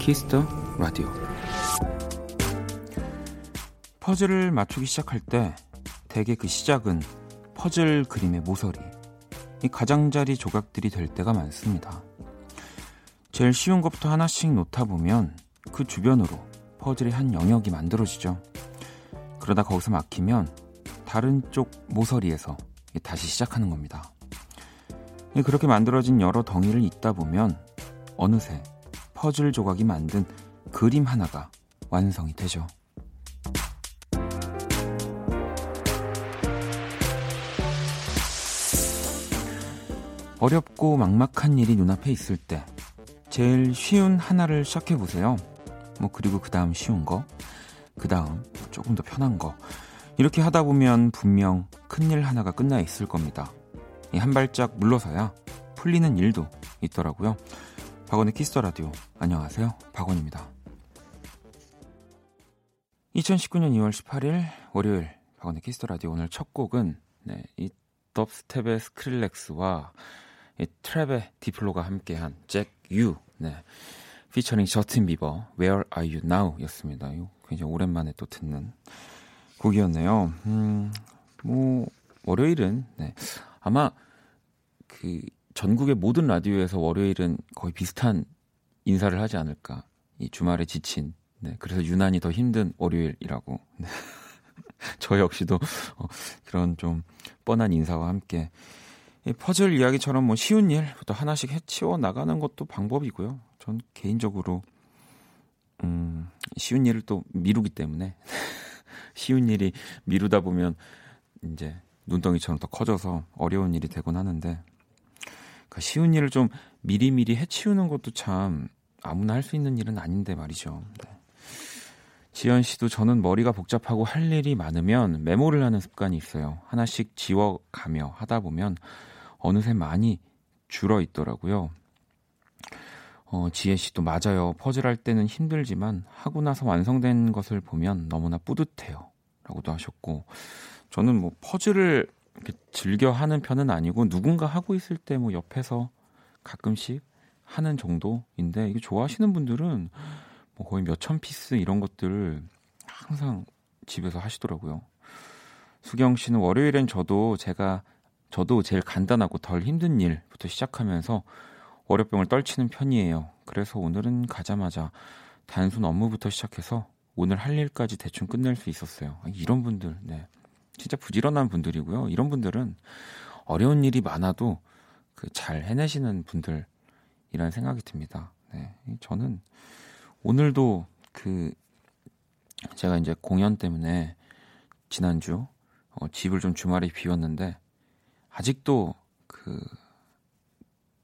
Kiss the Radio 퍼즐을 맞추기 시작할 때 대개 그 시작은 퍼즐 그림의 모서리 이 가장자리 조각들이 될 때가 많습니다. 제일 쉬운 것부터 하나씩 놓다 보면 그 주변으로 퍼즐의 한 영역이 만들어지죠. 그러다 거기서 막히면 다른 쪽 모서리에서 다시 시작하는 겁니다. 그렇게 만들어진 여러 덩이를 잇다 보면 어느새 퍼즐 조각이 만든 그림 하나가 완성이 되죠. 어렵고 막막한 일이 눈앞에 있을 때 제일 쉬운 하나를 시작해 보세요. 뭐 그리고 그 다음 쉬운 거, 그 다음 조금 더 편한 거 이렇게 하다 보면 분명 큰일 하나가 끝나 있을 겁니다. 한 발짝 물러서야 풀리는 일도 있더라고요. 박원의 Kiss the Radio. 안녕하세요. 박원입니다. 2019년 2월 18일 월요일 박원의 Kiss the Radio 오늘 첫 곡은 네, 이 dubstep의 Skrillex와 이 trap의 Diplo가 함께한 Jack Ü, 네, featuring Justin Bieber Where Are You Now 였습니다. 이거 굉장히 오랜만에 또 듣는 곡이었네요. 음, 뭐 월요일은 네, 아마 그 전국의 모든 라디오에서 월요일은 거의 비슷한 인사를 하지 않을까. 이 주말에 지친. 네, 그래서 유난히 더 힘든 월요일이라고. 네. 저 역시도 어, 그런 좀 뻔한 인사와 함께 이 퍼즐 이야기처럼 뭐 쉬운 일부터 하나씩 해치워 나가는 것도 방법이고요. 전 개인적으로 음, 쉬운 일을 또 미루기 때문에 쉬운 일이 미루다 보면 이제 눈덩이처럼 더 커져서 어려운 일이 되곤 하는데 그 쉬운 일을 좀 미리미리 해치우는 것도 참 아무나 할 수 있는 일은 아닌데 말이죠. 네. 지연 씨도 저는 머리가 복잡하고 할 일이 많으면 메모를 하는 습관이 있어요. 하나씩 지워가며 하다 보면 어느새 많이 줄어 있더라고요. 어, 지혜 씨도 맞아요. 퍼즐 할 때는 힘들지만 하고 나서 완성된 것을 보면 너무나 뿌듯해요. 라고도 하셨고 저는 뭐 퍼즐을 즐겨 하는 편은 아니고 누군가 하고 있을 때 뭐 옆에서 가끔씩 하는 정도인데 이게 좋아하시는 분들은 뭐 거의 몇 천 piece 이런 것들을 항상 집에서 하시더라고요. 수경 씨는 월요일엔 저도 제가 저도 제일 간단하고 덜 힘든 일부터 시작하면서 월요병을 떨치는 편이에요. 그래서 오늘은 가자마자 단순 업무부터 시작해서 오늘 할 일까지 대충 끝낼 수 있었어요. 이런 분들, 네. 진짜 부지런한 분들이고요. 이런 분들은 어려운 일이 많아도 그 잘 해내시는 분들이라는 생각이 듭니다. 네. 저는 오늘도 그 제가 이제 공연 때문에 지난주 어, 집을 좀 주말에 비웠는데 아직도 그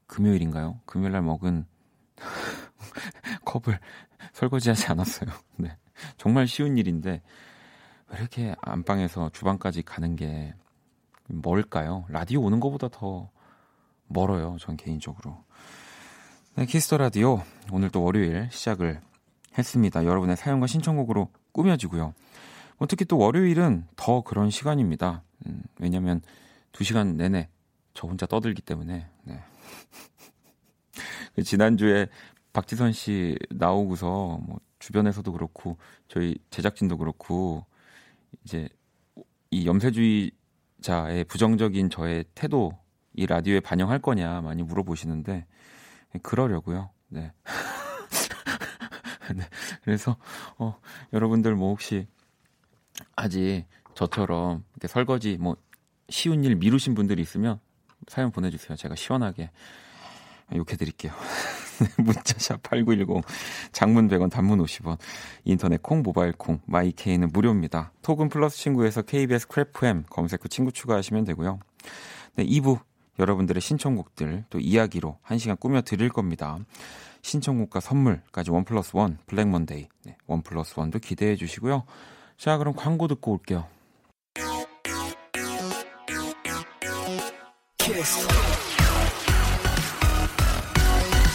금요일인가요? 금요일 날 먹은 컵을 설거지하지 않았어요. 네. 정말 쉬운 일인데 왜 이렇게 안방에서 주방까지 가는 게 멀까요? 라디오 오는 것보다 더 멀어요. 전 개인적으로. 네, Kiss the Radio 오늘 또 월요일 시작을 했습니다. 여러분의 사연과 신청곡으로 꾸며지고요. 뭐 특히 또 월요일은 더 그런 시간입니다. 음, 왜냐면 두 시간 내내 저 혼자 떠들기 때문에. 네. 그 지난주에 박지선 씨 나오고서 뭐 주변에서도 그렇고 저희 제작진도 그렇고 이제 이 염세주의자의 부정적인 저의 태도 이 라디오에 반영할 거냐 많이 물어보시는데 그러려고요. 네. 네. 그래서 어 여러분들 뭐 혹시 아직 저처럼 이렇게 설거지 뭐 쉬운 일 미루신 분들이 있으면 사연 보내주세요. 제가 시원하게 욕해드릴게요. 문자샵 8910 장문 100원 단문 50원 인터넷 콩 모바일 콩 마이케이는 무료입니다. 톡은 플러스 친구에서 KBS Cool FM 검색 후 친구 추가하시면 되고요. 네, 2부 여러분들의 신청곡들 또 이야기로 1시간 꾸며 드릴 겁니다. 신청곡과 선물까지 one plus one Black Monday 네, one plus one도 기대해 주시고요. 자 그럼 광고 듣고 올게요. 키스.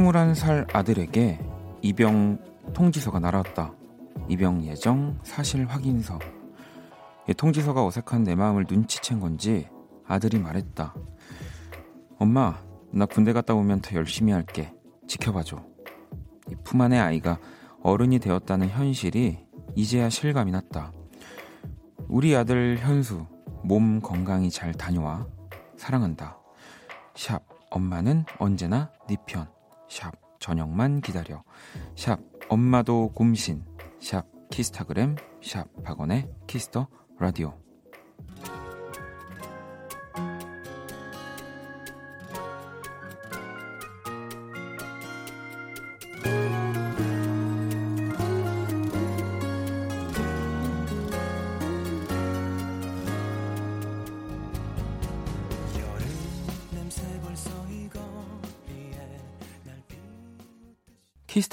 21살 아들에게 입영 통지서가 날아왔다. 입영 예정 사실 확인서. 통지서가 어색한 내 마음을 눈치챈 건지 아들이 말했다. 엄마, 나 군대 갔다 오면 더 열심히 할게. 지켜봐줘. 품 안의 아이가 어른이 되었다는 현실이 이제야 실감이 났다. 우리 아들 현수, 몸 건강히 잘 다녀와. 사랑한다. 샵, 엄마는 언제나 네 편. 샵, 저녁만 기다려. 샵, 엄마도 곰신. 샵, 키스타그램. 샵, 박원의 Kiss the Radio.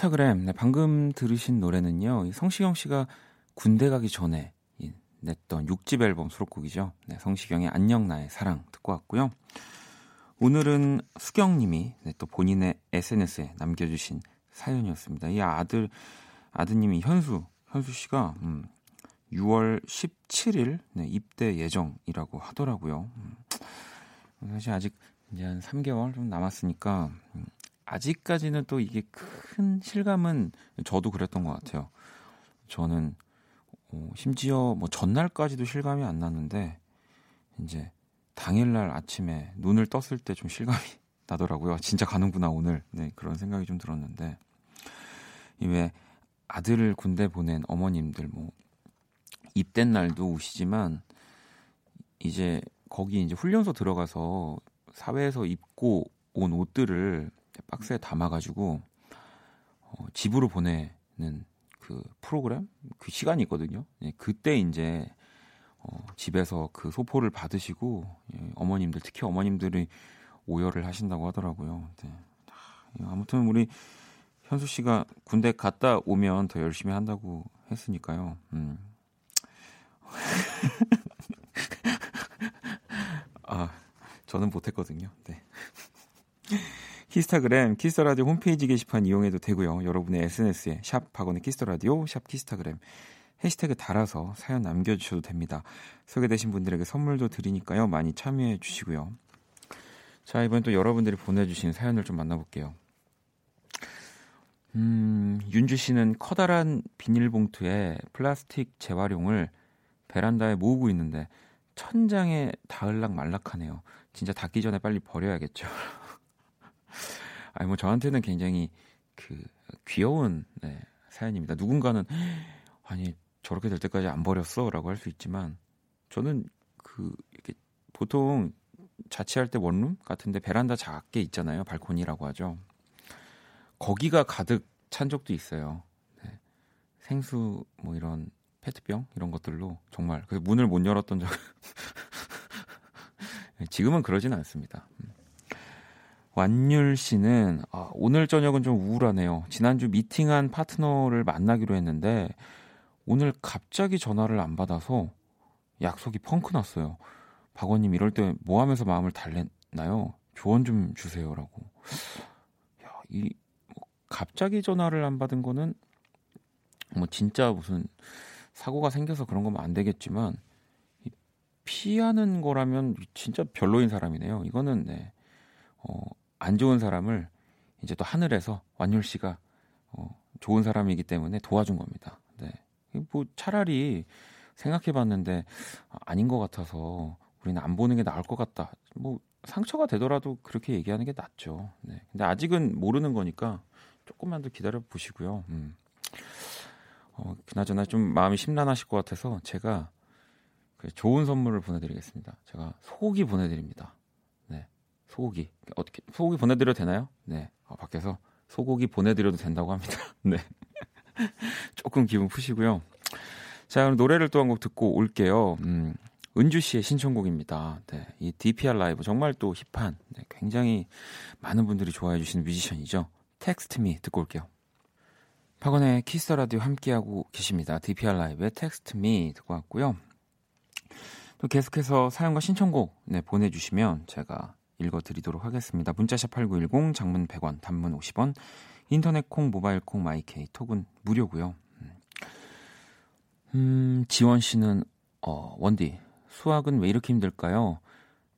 키스타그램 네, 방금 들으신 노래는요 성시경 씨가 군대 가기 전에 냈던 6집 앨범 수록곡이죠. 네, 성시경의 안녕 나의 사랑 듣고 왔고요. 오늘은 수경 님이 네, 또 본인의 SNS에 남겨 주신 사연이었습니다. 이 아들 아드님이 현수 현수 씨가 음, 6월 17일 네, 입대 예정이라고 하더라고요. 음, 사실 아직 이제 한 3개월 좀 남았으니까 음, 아직까지는 또 이게 큰 실감은 저도 그랬던 것 같아요. 저는 어, 심지어 뭐 전날까지도 실감이 안 났는데 이제 당일날 아침에 눈을 떴을 때 좀 실감이 나더라고요. 진짜 가는구나 오늘. 네 그런 생각이 좀 들었는데 이왜 아들을 군대 보낸 어머님들 뭐 입된 날도 우시지만 이제 거기 이제 훈련소 들어가서 사회에서 입고 온 옷들을 박스에 담아가지고 어, 집으로 보내는 그 프로그램 그 시간이 있거든요. 예, 그때 이제 어, 집에서 그 소포를 받으시고 예, 어머님들 특히 어머님들이 오열을 하신다고 하더라고요. 네. 아무튼 우리 현수 씨가 군대 갔다 오면 더 열심히 한다고 했으니까요. 음. 아, 저는 못했거든요. 네. 키스타그램 키스터라디오 홈페이지 게시판 이용해도 되고요. 여러분의 SNS에 샵 박원의 키스터라디오 샵 키스타그램 해시태그 달아서 사연 남겨주셔도 됩니다. 소개되신 분들에게 선물도 드리니까요. 많이 참여해 주시고요. 자 이번 또 여러분들이 보내주신 사연을 좀 만나볼게요. 음, 윤주 씨는 커다란 비닐봉투에 플라스틱 재활용을 베란다에 모으고 있는데 천장에 닿을락 말락하네요. 진짜 닿기 전에 빨리 버려야겠죠. 아니 뭐 저한테는 굉장히 그 귀여운 네, 사연입니다. 누군가는 아니 저렇게 될 때까지 안 버렸어라고 할 수 있지만 저는 그 이렇게 보통 자취할 때 원룸 같은데 베란다 작게 있잖아요. 발코니라고 하죠. 거기가 가득 찬 적도 있어요. 네. 생수 뭐 이런 페트병 이런 것들로 정말 그 문을 못 열었던 적 지금은 그러지는 않습니다. 음. 완율 씨는 아, 오늘 저녁은 좀 우울하네요. 지난주 미팅한 파트너를 만나기로 했는데 오늘 갑자기 전화를 안 받아서 약속이 펑크 났어요. 박원님 이럴 때 뭐 하면서 마음을 달랬나요? 조언 좀 주세요라고. 야, 이 뭐, 갑자기 전화를 안 받은 거는 뭐 진짜 무슨 사고가 생겨서 그런 거면 안 되겠지만 피하는 거라면 진짜 별로인 사람이네요. 이거는 네. 어, 안 좋은 사람을 이제 또 하늘에서 완율 씨가 어, 좋은 사람이기 때문에 도와준 겁니다. 네. 뭐 차라리 생각해 봤는데 아, 아닌 것 같아서 우리는 안 보는 게 나을 것 같다. 뭐 상처가 되더라도 그렇게 얘기하는 게 낫죠. 네. 근데 아직은 모르는 거니까 조금만 더 기다려 보시고요. 음. 어, 그나저나 좀 마음이 심란하실 것 같아서 제가 그 좋은 선물을 보내드리겠습니다. 제가 소고기 보내드립니다. 소고기 어떻게 소고기 보내드려도 되나요? 네, 어, 밖에서 소고기 보내드려도 된다고 합니다. 네, 조금 기분 푸시고요. 자, 그럼 노래를 또 한 곡 듣고 올게요. 음, 은주 씨의 신청곡입니다. 네, 이 DPR 라이브 정말 또 힙한, 네, 굉장히 많은 분들이 좋아해 주시는 뮤지션이죠. Text Me 듣고 올게요. 박원의 키스 라디오 함께하고 계십니다. DPR Live의 Text Me 듣고 왔고요. 또 계속해서 사연과 신청곡 네, 보내주시면 제가 읽어드리도록 하겠습니다. 문자샵 8910, 장문 100원, 단문 50원, 인터넷 콩, 모바일 콩, 마이케이, 톡은 무료고요. 음, 음 지원 씨는 어, 원디 수학은 왜 이렇게 힘들까요?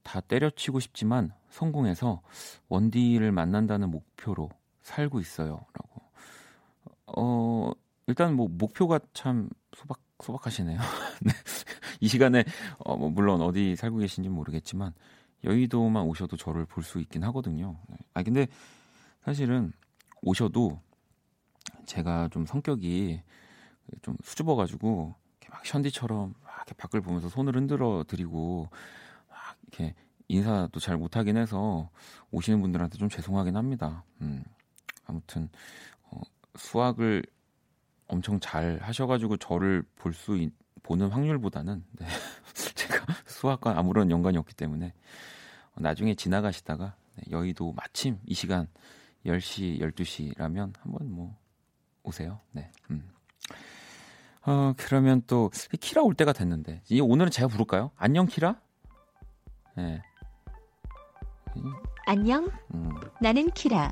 다 때려치고 싶지만 성공해서 원디를 만난다는 목표로 살고 있어요. 라고. 어, 일단 뭐 목표가 참 소박, 소박하시네요. 네. 이 시간에, 어, 뭐 물론 어디 살고 계신지 모르겠지만 여의도만 오셔도 저를 볼 수 있긴 하거든요. 네. 아, 근데 사실은 오셔도 제가 좀 성격이 좀 수줍어가지고 막 션디처럼 막 이렇게 밖을 보면서 손을 흔들어 드리고 막 이렇게 인사도 잘 못하긴 해서 오시는 분들한테 좀 죄송하긴 합니다. 음, 아무튼 어, 수학을 엄청 잘 하셔가지고 저를 볼 수 보는 확률보다는 네, 제가 수학과 아무런 연관이 없기 때문에 나중에 지나가시다가 네, 여의도 마침 이 시간 10시, 12시라면 한번 뭐 오세요. 네. 음. 어, 그러면 또 키라 올 때가 됐는데 이 오늘은 제가 부를까요? 안녕 키라? 네. 안녕. 음. 나는 키라.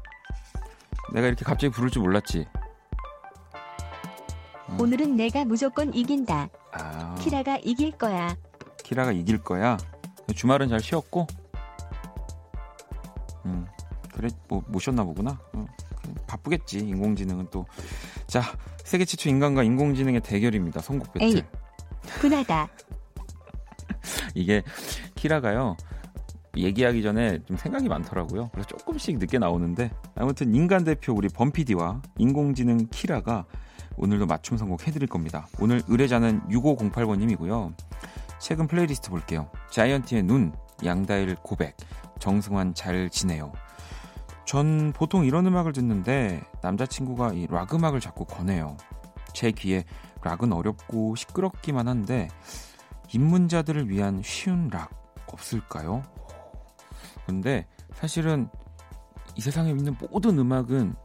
내가 이렇게 갑자기 부를 줄 몰랐지. 어. 오늘은 내가 무조건 이긴다. 아. 키라가 이길 거야. 키라가 이길 거야. 주말은 잘 쉬었고. 음. 그래 뭐 모셨나 보구나. 어. 바쁘겠지 인공지능은 또. 자 세계 최초 인간과 인공지능의 대결입니다. 선곡 배틀. 에이, 분하다. 이게 키라가요. 얘기하기 전에 좀 생각이 많더라고요. 그래서 조금씩 늦게 나오는데 아무튼 인간 대표 우리 범피디와 인공지능 키라가 오늘도 맞춤 선곡 해드릴 겁니다. 오늘 의뢰자는 6508번님이고요. 최근 플레이리스트 볼게요. 자이언티의 눈, 양다일 고백, 정승환 잘 지내요. 전 보통 이런 음악을 듣는데 남자친구가 이 락 음악을 자꾸 권해요. 제 귀에 락은 어렵고 시끄럽기만 한데 입문자들을 위한 쉬운 락 없을까요? 근데 사실은 이 세상에 있는 모든 음악은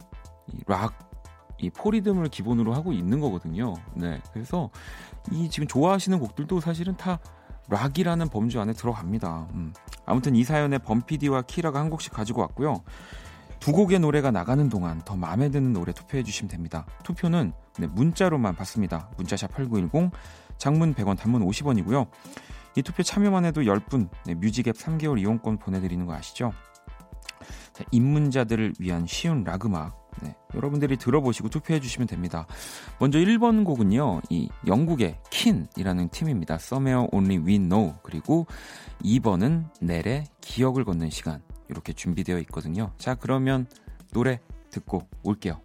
이 락, 이 포리듬을 기본으로 하고 있는 거거든요. 네. 그래서 이 지금 좋아하시는 곡들도 사실은 다 락이라는 범주 안에 들어갑니다. 음. 아무튼 이 사연에 범피디와 키라가 한 곡씩 가지고 왔고요. 두 곡의 노래가 나가는 동안 더 마음에 드는 노래 투표해 주시면 됩니다. 투표는 네, 문자로만 받습니다. 문자샵 8910, 장문 100원, 단문 50원이고요. 이 투표 참여만 해도 10분 네, 뮤직앱 3개월 이용권 보내드리는 거 아시죠? 자, 입문자들을 위한 쉬운 락 음악 네, 여러분들이 들어보시고 투표해 주시면 됩니다. 먼저 1번 곡은요. 이 영국의 킨이라는 팀입니다. Somewhere Only We Know 그리고 2번은 넬의 기억을 걷는 시간 이렇게 준비되어 있거든요. 자, 그러면 노래 듣고 올게요.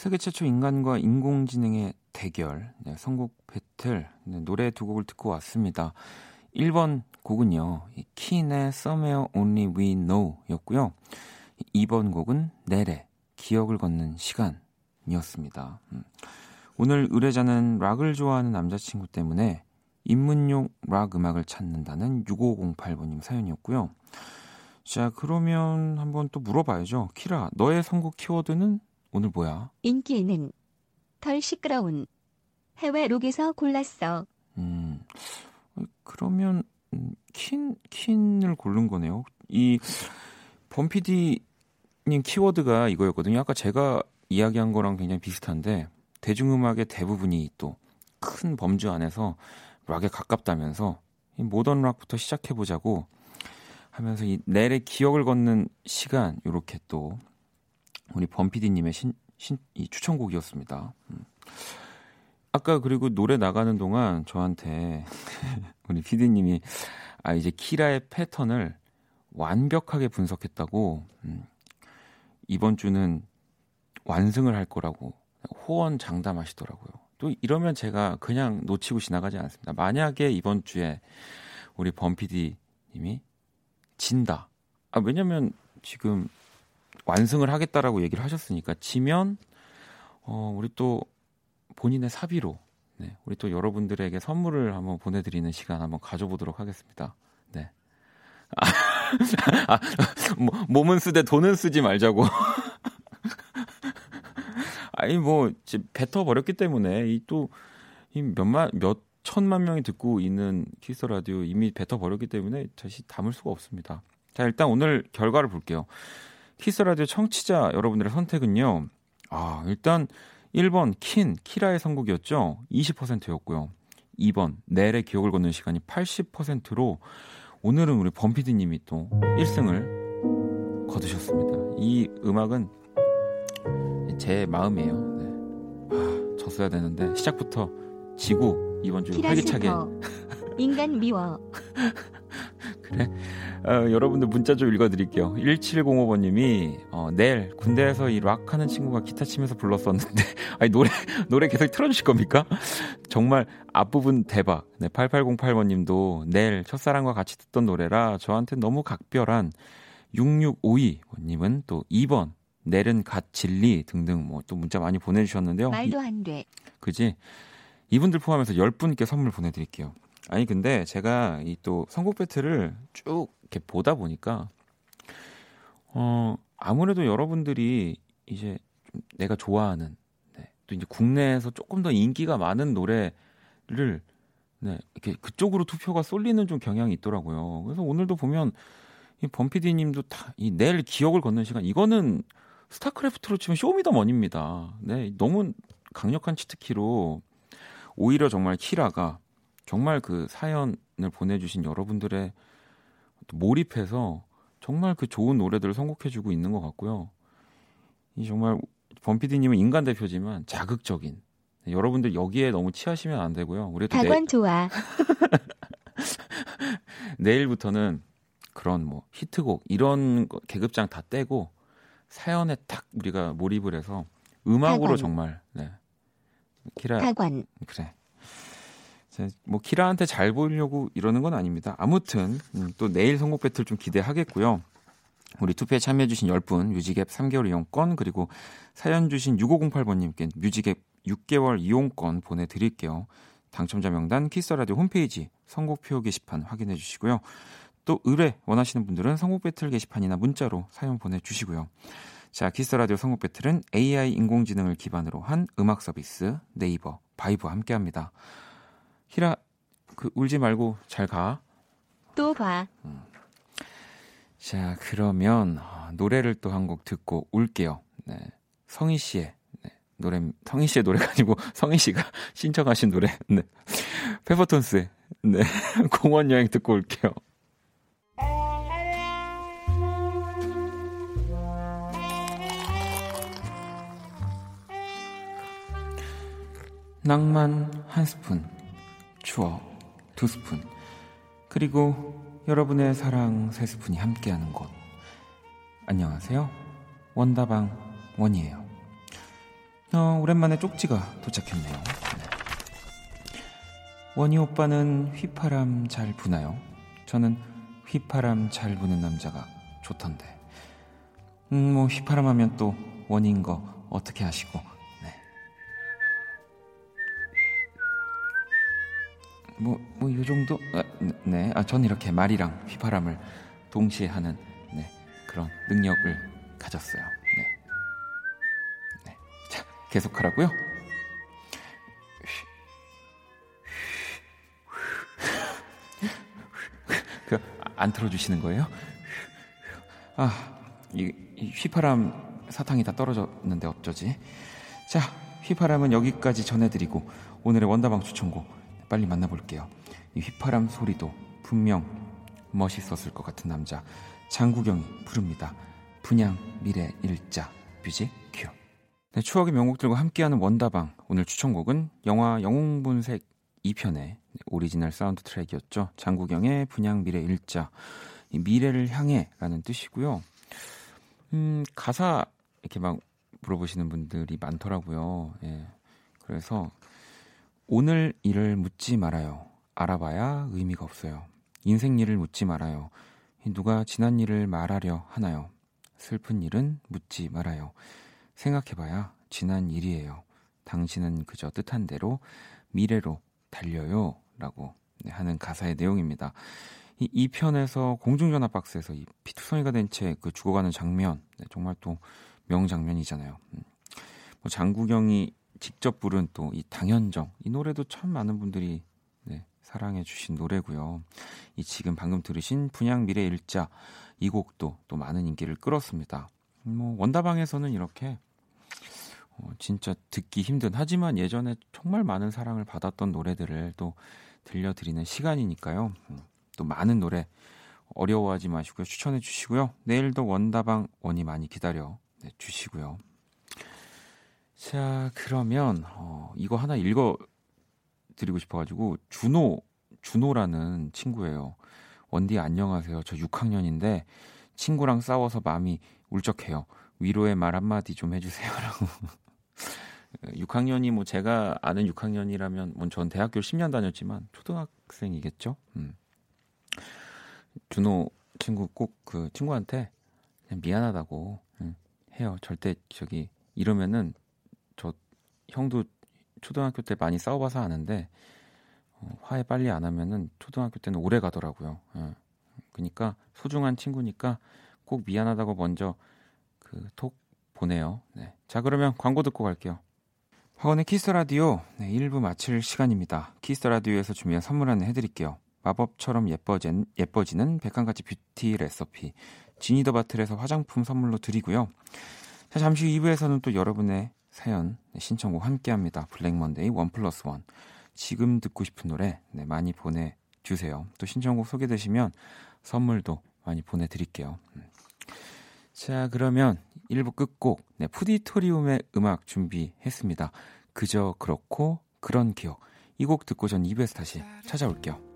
세계 최초 인간과 인공지능의 대결, 네, 선곡 배틀, 네, 노래 두 곡을 듣고 왔습니다. 1번 곡은요, 킨의 Somewhere Only We Know 였고요. 2번 곡은 넬의 기억을 걷는 시간이었습니다. 음. 오늘 의뢰자는 락을 좋아하는 남자친구 때문에 입문용 락 음악을 찾는다는 6508번님 사연이었고요. 자, 그러면 한번 또 물어봐야죠. 키라, 너의 선곡 키워드는 오늘 뭐야? 인기 있는 덜 시끄러운 해외 룩에서 골랐어. 음, 그러면 음, 킨 킨을 고른 거네요. 이 범피디님 키워드가 이거였거든요. 아까 제가 이야기한 거랑 굉장히 비슷한데 대중음악의 대부분이 또 큰 범주 안에서 락에 가깝다면서 이 모던 락부터 시작해 보자고 하면서 이 넬의 기억을 걷는 시간 이렇게 또 우리 범피디님의 신, 신, 이 추천곡이었습니다. 음. 아까 그리고 노래 나가는 동안 저한테 우리 피디님이 아 이제 키라의 패턴을 완벽하게 분석했다고 음. 이번 주는 완승을 할 거라고 호언 장담하시더라고요. 또 이러면 제가 그냥 놓치고 지나가지 않습니다. 만약에 이번 주에 우리 범피디 님이 진다. 아, 왜냐면 지금 완승을 하겠다라고 얘기를 하셨으니까 지면 어, 우리 또 본인의 사비로 네, 우리 또 여러분들에게 선물을 한번 보내드리는 시간 한번 가져보도록 하겠습니다. 네. 아, 아, 뭐, 몸은 쓰되 돈은 쓰지 말자고. 아니 뭐 뱉어 버렸기 때문에 이또이 몇만 몇 천만 명이 듣고 있는 키스 라디오 이미 뱉어 버렸기 때문에 다시 담을 수가 없습니다. 자 일단 오늘 결과를 볼게요. 키스 라디오 청취자 여러분들의 선택은요. 아 일단 1번 킨 키라의 선곡이었죠. 20%였고요. 2번 넬의 기억을 걷는 시간이 80%로 오늘은 우리 범피디 님이 또 1승을 거두셨습니다. 이 음악은 제 마음이에요. 네. 아, 졌어야 되는데 시작부터 지고 이번 주 활기차게 인간 미워 그래 어, 여러분들 문자 좀 읽어드릴게요 1705번님이 어, 내일 군대에서 이 락하는 친구가 기타 치면서 불렀었는데 아니 노래 노래 계속 틀어주실 겁니까? 정말 앞부분 대박 네, 8808번님도 내일 첫사랑과 같이 듣던 노래라 저한테 너무 각별한 6652번님은 또 2번 내른 갓 진리 등등 뭐 또 문자 많이 보내주셨는데요. 말도 안 돼. 그지? 이분들 포함해서 10분께 선물 보내드릴게요. 아니 근데 제가 이 또 선곡 배틀을 쭉 이렇게 보다 보니까 어 아무래도 여러분들이 이제 내가 좋아하는 네, 또 이제 국내에서 조금 더 인기가 많은 노래를 네, 이렇게 그쪽으로 투표가 쏠리는 좀 경향이 있더라고요. 그래서 오늘도 보면 이 범피디님도 다 이 내일 기억을 걷는 시간 이거는 스타크래프트로 치면 쇼미더머니입니다. 네, 너무 강력한 치트키로 오히려 정말 키라가 정말 그 사연을 보내주신 여러분들의 몰입해서 정말 그 좋은 노래들을 선곡해주고 있는 것 같고요. 이 정말 범피디님은 인간 대표지만 자극적인 네, 여러분들 여기에 너무 취하시면 안 되고요. 우리도 박원 내... 좋아. 내일부터는 그런 뭐 히트곡 이런 계급장 다 떼고 사연에 딱 우리가 몰입을 해서 음악으로 타관. 정말 네. 키라 타관. 그래. 뭐 키라한테 잘 보이려고 이러는 건 아닙니다. 아무튼 음, 또 내일 선곡 배틀 좀 기대하겠고요. 우리 투표에 참여해주신 10분 뮤직앱 3개월 이용권 그리고 사연 주신 6508번님께 뮤직앱 6개월 이용권 보내드릴게요. 당첨자 명단 키스라디오 홈페이지 선곡표 게시판 확인해 주시고요. 또 의뢰 원하시는 분들은 선곡 배틀 게시판이나 문자로 사연 보내주시고요. 자, 키스 라디오 선곡 배틀은 AI 인공지능을 기반으로 한 음악 서비스 네이버 VIBE와 함께합니다. 키라, 그 울지 말고 잘 가. 또 봐. 음. 자, 그러면 노래를 또 한 곡 듣고 올게요. 네, 성희 씨의 네, 노래, 성희 씨의 노래가 아니고 성희 씨가 신청하신 노래. 네, 페퍼톤스의 네, 공원 여행 듣고 올게요. 낭만 한 스푼, 추억 두 스푼, 그리고 여러분의 사랑 세 스푼이 함께하는 곳. 안녕하세요. 원다방 원이에요. 어, 오랜만에 쪽지가 도착했네요. 네. 원희 오빠는 휘파람 잘 부나요? 저는 휘파람 잘 부는 남자가 좋던데. 음, 뭐 휘파람 하면 또 원인 거 어떻게 하시고 뭐, 뭐, 요 정도? 아, 네. 아, 전 이렇게 말이랑 휘파람을 동시에 하는, 네. 그런 능력을 가졌어요. 네. 네. 자, 계속하라고요? 그, 안 틀어주시는 거예요? 아, 이, 이 휘파람 사탕이 다 떨어졌는데 어쩌지? 자, 휘파람은 여기까지 전해드리고, 오늘의 원다방 추천곡. 빨리 만나볼게요. 이 휘파람 소리도 분명 멋있었을 것 같은 남자 장국영이 부릅니다. 분향미래일자 music cue. 네, 추억의 명곡들과 함께하는 원다방 오늘 추천곡은 영화 영웅본색 2편의 오리지널 사운드 트랙이었죠. 장국영의 분향미래일자 미래를 향해라는 뜻이고요. 음, 가사 이렇게 막 물어보시는 분들이 많더라고요. 예. 그래서 오늘 일을 묻지 말아요. 알아봐야 의미가 없어요. 인생 일을 묻지 말아요. 누가 지난 일을 말하려 하나요? 슬픈 일은 묻지 말아요. 생각해봐야 지난 일이에요. 당신은 그저 뜻한 대로 미래로 달려요. 라고 네, 하는 가사의 내용입니다. 이, 이 편에서 공중전화 박스에서 이 피투성이가 된 채 그 죽어가는 장면 네, 정말 또 명장면이잖아요. 음. 뭐 장국영이 직접 부른 또 이 당현정 이 노래도 참 많은 분들이 네, 사랑해 주신 노래고요. 이 지금 방금 들으신 분양 미래 일자 이 곡도 또 많은 인기를 끌었습니다. 뭐 원다방에서는 이렇게 어, 진짜 듣기 힘든 하지만 예전에 정말 많은 사랑을 받았던 노래들을 또 들려드리는 시간이니까요. 음, 또 많은 노래 어려워하지 마시고요. 추천해 주시고요. 내일도 원다방 원이 많이 기다려 네, 주시고요. 자, 그러면 어, 이거 하나 읽어 드리고 싶어가지고 준호 준호라는 친구예요. 원디 안녕하세요. 저 6학년인데 친구랑 싸워서 마음이 울적해요. 위로의 말 한마디 좀 해주세요라고. 6학년이 뭐 제가 아는 6학년이라면 뭐전 대학교 10년 다녔지만 초등학생이겠죠. 음. 준호 친구 꼭 그 친구한테 그냥 미안하다고 음, 해요. 절대 저기 이러면은 저 형도 초등학교 때 많이 싸워봐서 아는데 어, 화해 빨리 안 하면은 초등학교 때는 오래 가더라고요. 예. 그러니까 소중한 친구니까 꼭 미안하다고 먼저 그 톡 보내요. 네. 자 그러면 광고 듣고 갈게요. 박원의 키스 라디오 네, 1부 마칠 시간입니다. 키스 라디오에서 준비한 선물 하나 해드릴게요. 마법처럼 예뻐진, 예뻐지는 백한가지 뷰티 레시피 Genie the Bottle에서 화장품 선물로 드리고요. 자, 잠시 후 2부에서는 또 여러분의 사연 네, 신청곡 함께합니다. Black Monday one plus one 지금 듣고 싶은 노래 네, 많이 보내주세요. 또 신청곡 소개되시면 선물도 많이 보내드릴게요. 음. 자 그러면 1부 끝곡 네, 푸디토리움의 음악 준비했습니다. 그저 그렇고 그런 기억 이 곡 듣고 전 2부에서 다시 찾아올게요.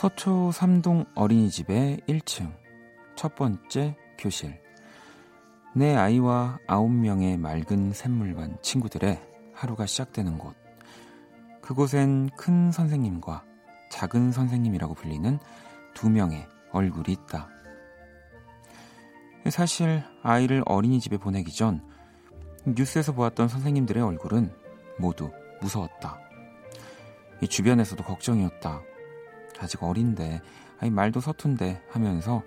서초 삼동 어린이집의 1층 첫 번째 교실 내 아이와 아홉 명의 맑은 샘물반 친구들의 하루가 시작되는 곳 그곳엔 큰 선생님과 작은 선생님이라고 불리는 두 명의 얼굴이 있다. 사실 아이를 어린이집에 보내기 전 뉴스에서 보았던 선생님들의 얼굴은 모두 무서웠다. 이 주변에서도 걱정이었다. 아직 어린데, 아이 말도 서툰데 하면서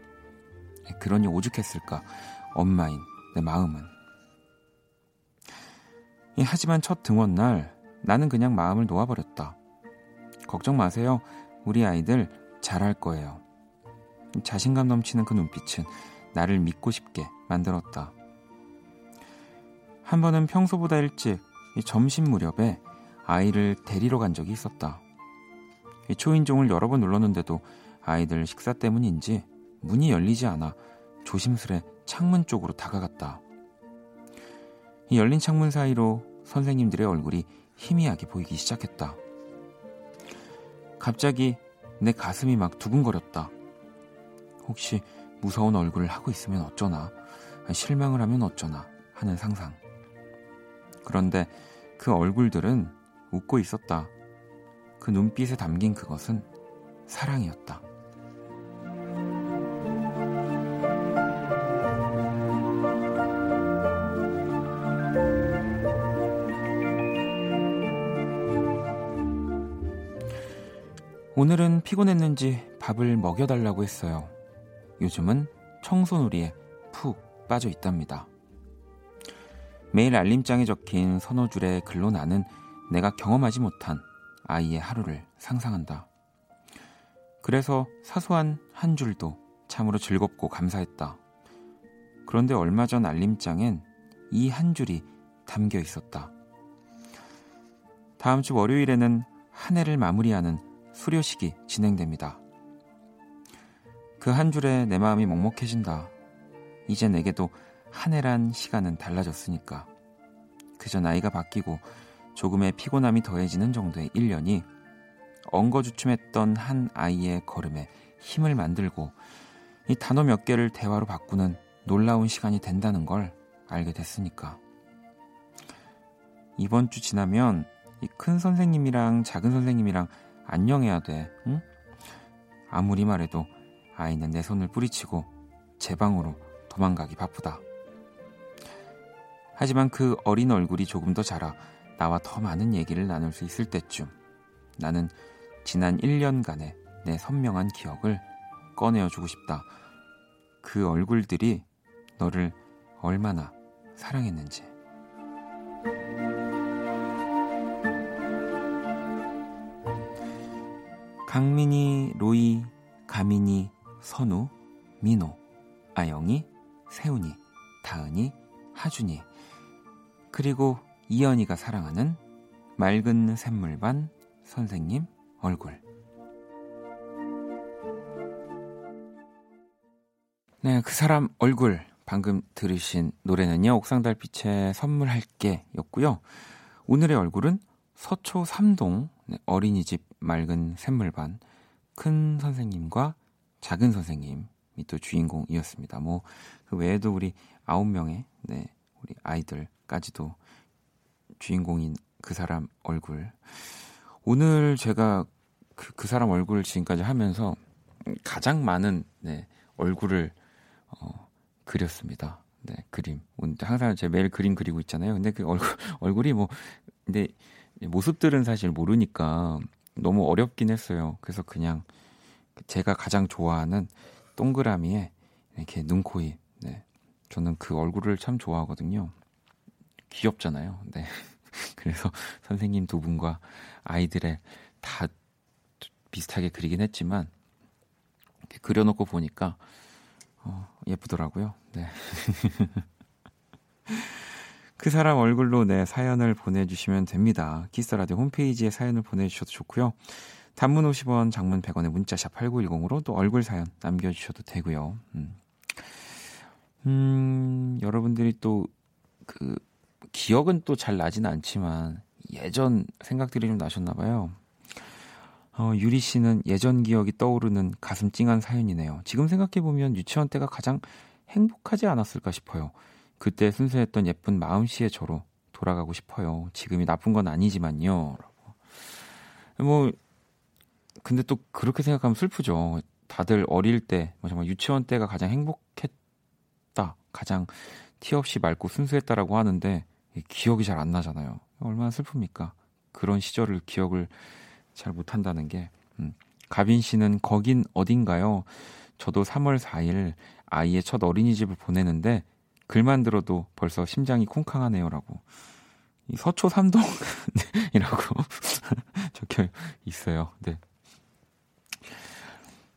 그러니 오죽했을까. 엄마인 내 마음은. 하지만 첫 등원 날 나는 그냥 마음을 놓아버렸다. 걱정 마세요. 우리 아이들 잘할 거예요. 자신감 넘치는 그 눈빛은 나를 믿고 싶게 만들었다. 한 번은 평소보다 일찍 점심 무렵에 아이를 데리러 간 적이 있었다. 초인종을 여러 번 눌렀는데도 아이들 식사 때문인지 문이 열리지 않아 조심스레 창문 쪽으로 다가갔다. 이 열린 창문 사이로 선생님들의 얼굴이 희미하게 보이기 시작했다. 갑자기 내 가슴이 막 두근거렸다. 혹시 무서운 얼굴을 하고 있으면 어쩌나, 실망을 하면 어쩌나 하는 상상. 그런데 그 얼굴들은 웃고 있었다. 그 눈빛에 담긴 그것은 사랑이었다. 오늘은 피곤했는지 밥을 먹여달라고 했어요. 요즘은 청소놀이에 푹 빠져 있답니다. 매일 알림장에 적힌 선호줄의 글로 나는 내가 경험하지 못한 아이의 하루를 상상한다. 그래서 사소한 한 줄도 참으로 즐겁고 감사했다. 그런데 얼마 전 알림장엔 이 한 줄이 담겨 있었다. 다음 주 월요일에는 한 해를 마무리하는 수료식이 진행됩니다. 그 한 줄에 내 마음이 먹먹해진다. 이제 내게도 한 해란 시간은 달라졌으니까. 그저 나이가 바뀌고 조금의 피곤함이 더해지는 정도의 1년이 엉거주춤했던 한 아이의 걸음에 힘을 만들고 이 단어 몇 개를 대화로 바꾸는 놀라운 시간이 된다는 걸 알게 됐으니까. 이번 주 지나면 이 큰 선생님이랑 작은 선생님이랑 안녕해야 돼. 응? 아무리 말해도 아이는 내 손을 뿌리치고 제 방으로 도망가기 바쁘다. 하지만 그 어린 얼굴이 조금 더 자라 나와 더 많은 얘기를 나눌 수 있을 때쯤 나는 지난 1년간의 내 선명한 기억을 꺼내어 주고 싶다. 그 얼굴들이 너를 얼마나 사랑했는지. 강민이, 로이, 가민이, 선우, 민호, 아영이, 세훈이, 다은이, 하준이, 그리고 이연이가 사랑하는 맑은 샘물반 선생님 얼굴. 네, 그 사람 얼굴 방금 들으신 노래는요. 옥상 달빛의 선물할게 였고요. 오늘의 얼굴은 서초 삼동 네, 어린이집 맑은 샘물반 큰 선생님과 작은 선생님이 또 주인공이었습니다. 뭐 그 외에도 우리 아홉 명의 네, 우리 아이들까지도 주인공인 그 사람 얼굴. 오늘 제가 그, 그 사람 얼굴을 지금까지 하면서 가장 많은 네, 얼굴을 어, 그렸습니다. 네, 그림. 항상 제가 매일 그림 그리고 있잖아요. 근데 그 얼굴, 얼굴이 뭐, 근데 모습들은 사실 모르니까 너무 어렵긴 했어요. 그래서 그냥 제가 가장 좋아하는 동그라미에 이렇게 눈, 코, 입. 네. 저는 그 얼굴을 참 좋아하거든요. 귀엽잖아요. 네. 그래서 선생님 두 분과 아이들의 다 비슷하게 그리긴 했지만 그려놓고 보니까 어, 예쁘더라고요. 네. 그 사람 얼굴로 내 사연을 보내주시면 됩니다. 키스라디오 홈페이지에 사연을 보내주셔도 좋고요. 단문 50원, 장문 100원의 문자샵 8910으로 또 얼굴 사연 남겨주셔도 되고요. 음, 음 여러분들이 또 그 기억은 또 잘 나지는 않지만 예전 생각들이 좀 나셨나 봐요. 어, 유리 씨는 예전 기억이 떠오르는 가슴 찡한 사연이네요. 지금 생각해보면 유치원 때가 가장 행복하지 않았을까 싶어요. 그때 순수했던 예쁜 마음씨의 저로 돌아가고 싶어요. 지금이 나쁜 건 아니지만요. 뭐, 근데 또 그렇게 생각하면 슬프죠. 다들 어릴 때, 뭐 정말 유치원 때가 가장 행복했다. 가장 티 없이 맑고 순수했다라고 하는데, 기억이 잘 안 나잖아요. 얼마나 슬픕니까? 그런 시절을 기억을 잘 못한다는 게. 음. 가빈 씨는 거긴 어딘가요? 저도 3월 4일 아이의 첫 어린이집을 보내는데 글만 들어도 벌써 심장이 쿵쾅하네요라고. 이 서초 삼동이라고 적혀 있어요. 네.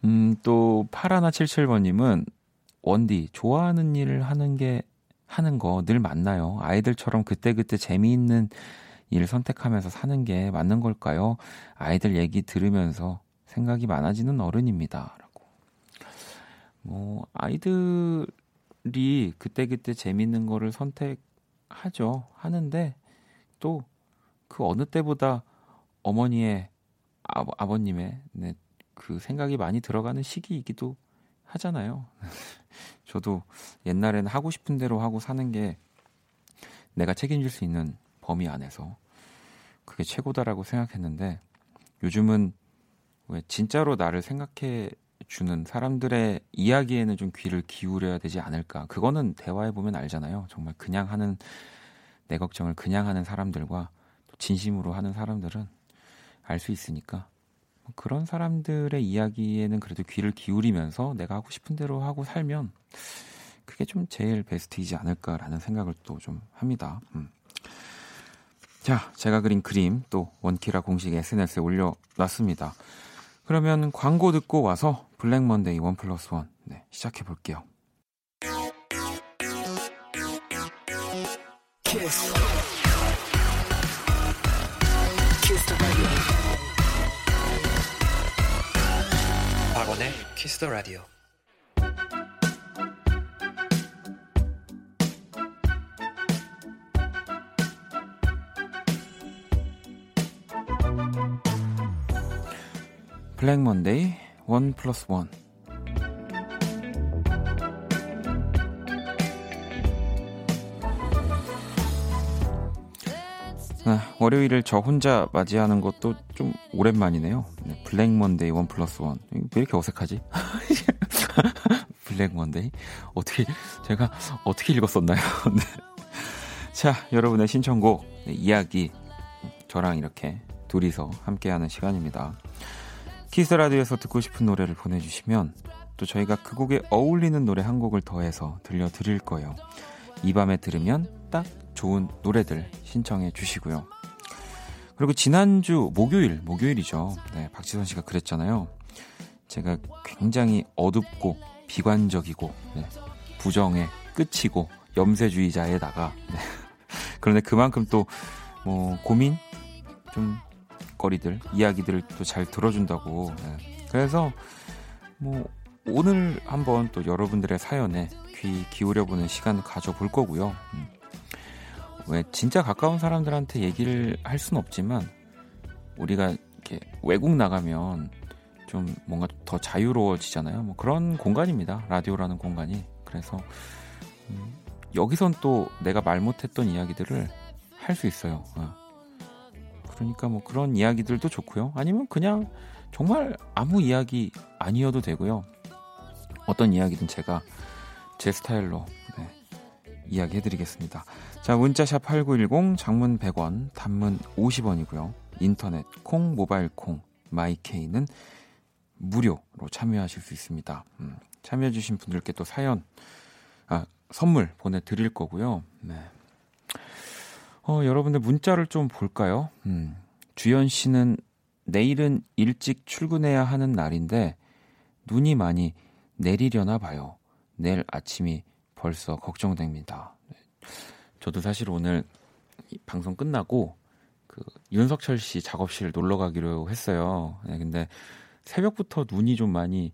음, 또 파라나 77번님은 원디 좋아하는 일을 하는 게 하는 거 늘 맞나요? 아이들처럼 그때그때 재미있는 일 선택하면서 사는 게 맞는 걸까요? 아이들 얘기 들으면서 생각이 많아지는 어른입니다. 라고. 뭐, 아이들이 그때그때 재밌는 거를 선택하죠. 하는데, 또, 그 어느 때보다 어머니의, 아, 아버님의, 네, 그 생각이 많이 들어가는 시기이기도 하잖아요. 저도 옛날에는 하고 싶은 대로 하고 사는 게 내가 책임질 수 있는 범위 안에서 그게 최고다라고 생각했는데 요즘은 왜 진짜로 나를 생각해 주는 사람들의 이야기에는 좀 귀를 기울여야 되지 않을까. 그거는 대화해 보면 알잖아요. 정말 그냥 하는 내 걱정을 그냥 하는 사람들과 진심으로 하는 사람들은 알 수 있으니까 뭐 그런 사람들의 이야기에는 그래도 귀를 기울이면서 내가 하고 싶은 대로 하고 살면 그게 좀 제일 베스트이지 않을까라는 생각을 또 좀 합니다. 음. 자, 제가 그린 그림 또 원키라 공식 SNS에 올려놨습니다. 그러면 광고 듣고 와서 Black Monday one plus one 네, 시작해 볼게요. Kiss the Radio. Black Monday one plus one 월요일을 저 혼자 맞이하는 것도 좀 오랜만이네요. 네, Black Monday one plus one. 왜 이렇게 어색하지? Black Monday? 어떻게, 제가 어떻게 읽었었나요? 네. 자, 여러분의 신청곡, 네, 이야기, 저랑 이렇게 둘이서 함께하는 시간입니다. 키스 라디오에서 듣고 싶은 노래를 보내주시면 또 저희가 그 곡에 어울리는 노래 한 곡을 더해서 들려드릴 거예요. 이 밤에 들으면 딱 좋은 노래들 신청해 주시고요. 그리고 지난주 목요일, 목요일이죠. 네, 박지선 씨가 그랬잖아요. 제가 굉장히 어둡고 비관적이고 네, 부정의 끝이고 염세주의자에다가 네. 그런데 그만큼 또 뭐 고민 좀 거리들, 이야기들을 또 잘 들어준다고. 네. 그래서 뭐 오늘 한번 또 여러분들의 사연에 귀 기울여보는 시간 가져볼 거고요. 음. 왜 진짜 가까운 사람들한테 얘기를 할 수는 없지만 우리가 이렇게 외국 나가면 좀 뭔가 더 자유로워지잖아요. 뭐 그런 공간입니다. 라디오라는 공간이. 그래서 음, 여기선 또 내가 말 못했던 이야기들을 할 수 있어요. 어. 그러니까 뭐 그런 이야기들도 좋고요. 아니면 그냥 정말 아무 이야기 아니어도 되고요. 어떤 이야기든 제가 제 스타일로 네, 이야기해드리겠습니다. 자, 문자샵 8910, 장문 100원, 단문 50원이고요. 인터넷, 콩, 모바일 콩, 마이케이는 무료로 참여하실 수 있습니다. 음, 참여해주신 분들께 또 사연, 아, 선물 보내드릴 거고요. 네. 어, 여러분들 문자를 좀 볼까요? 음, 주연 씨는 내일은 일찍 출근해야 하는 날인데 눈이 많이 내리려나 봐요. 내일 아침이 벌써 걱정됩니다. 네. 저도 사실 오늘 방송 끝나고 그 윤석철 씨 작업실 놀러 가기로 했어요. 네, 근데 새벽부터 눈이 좀 많이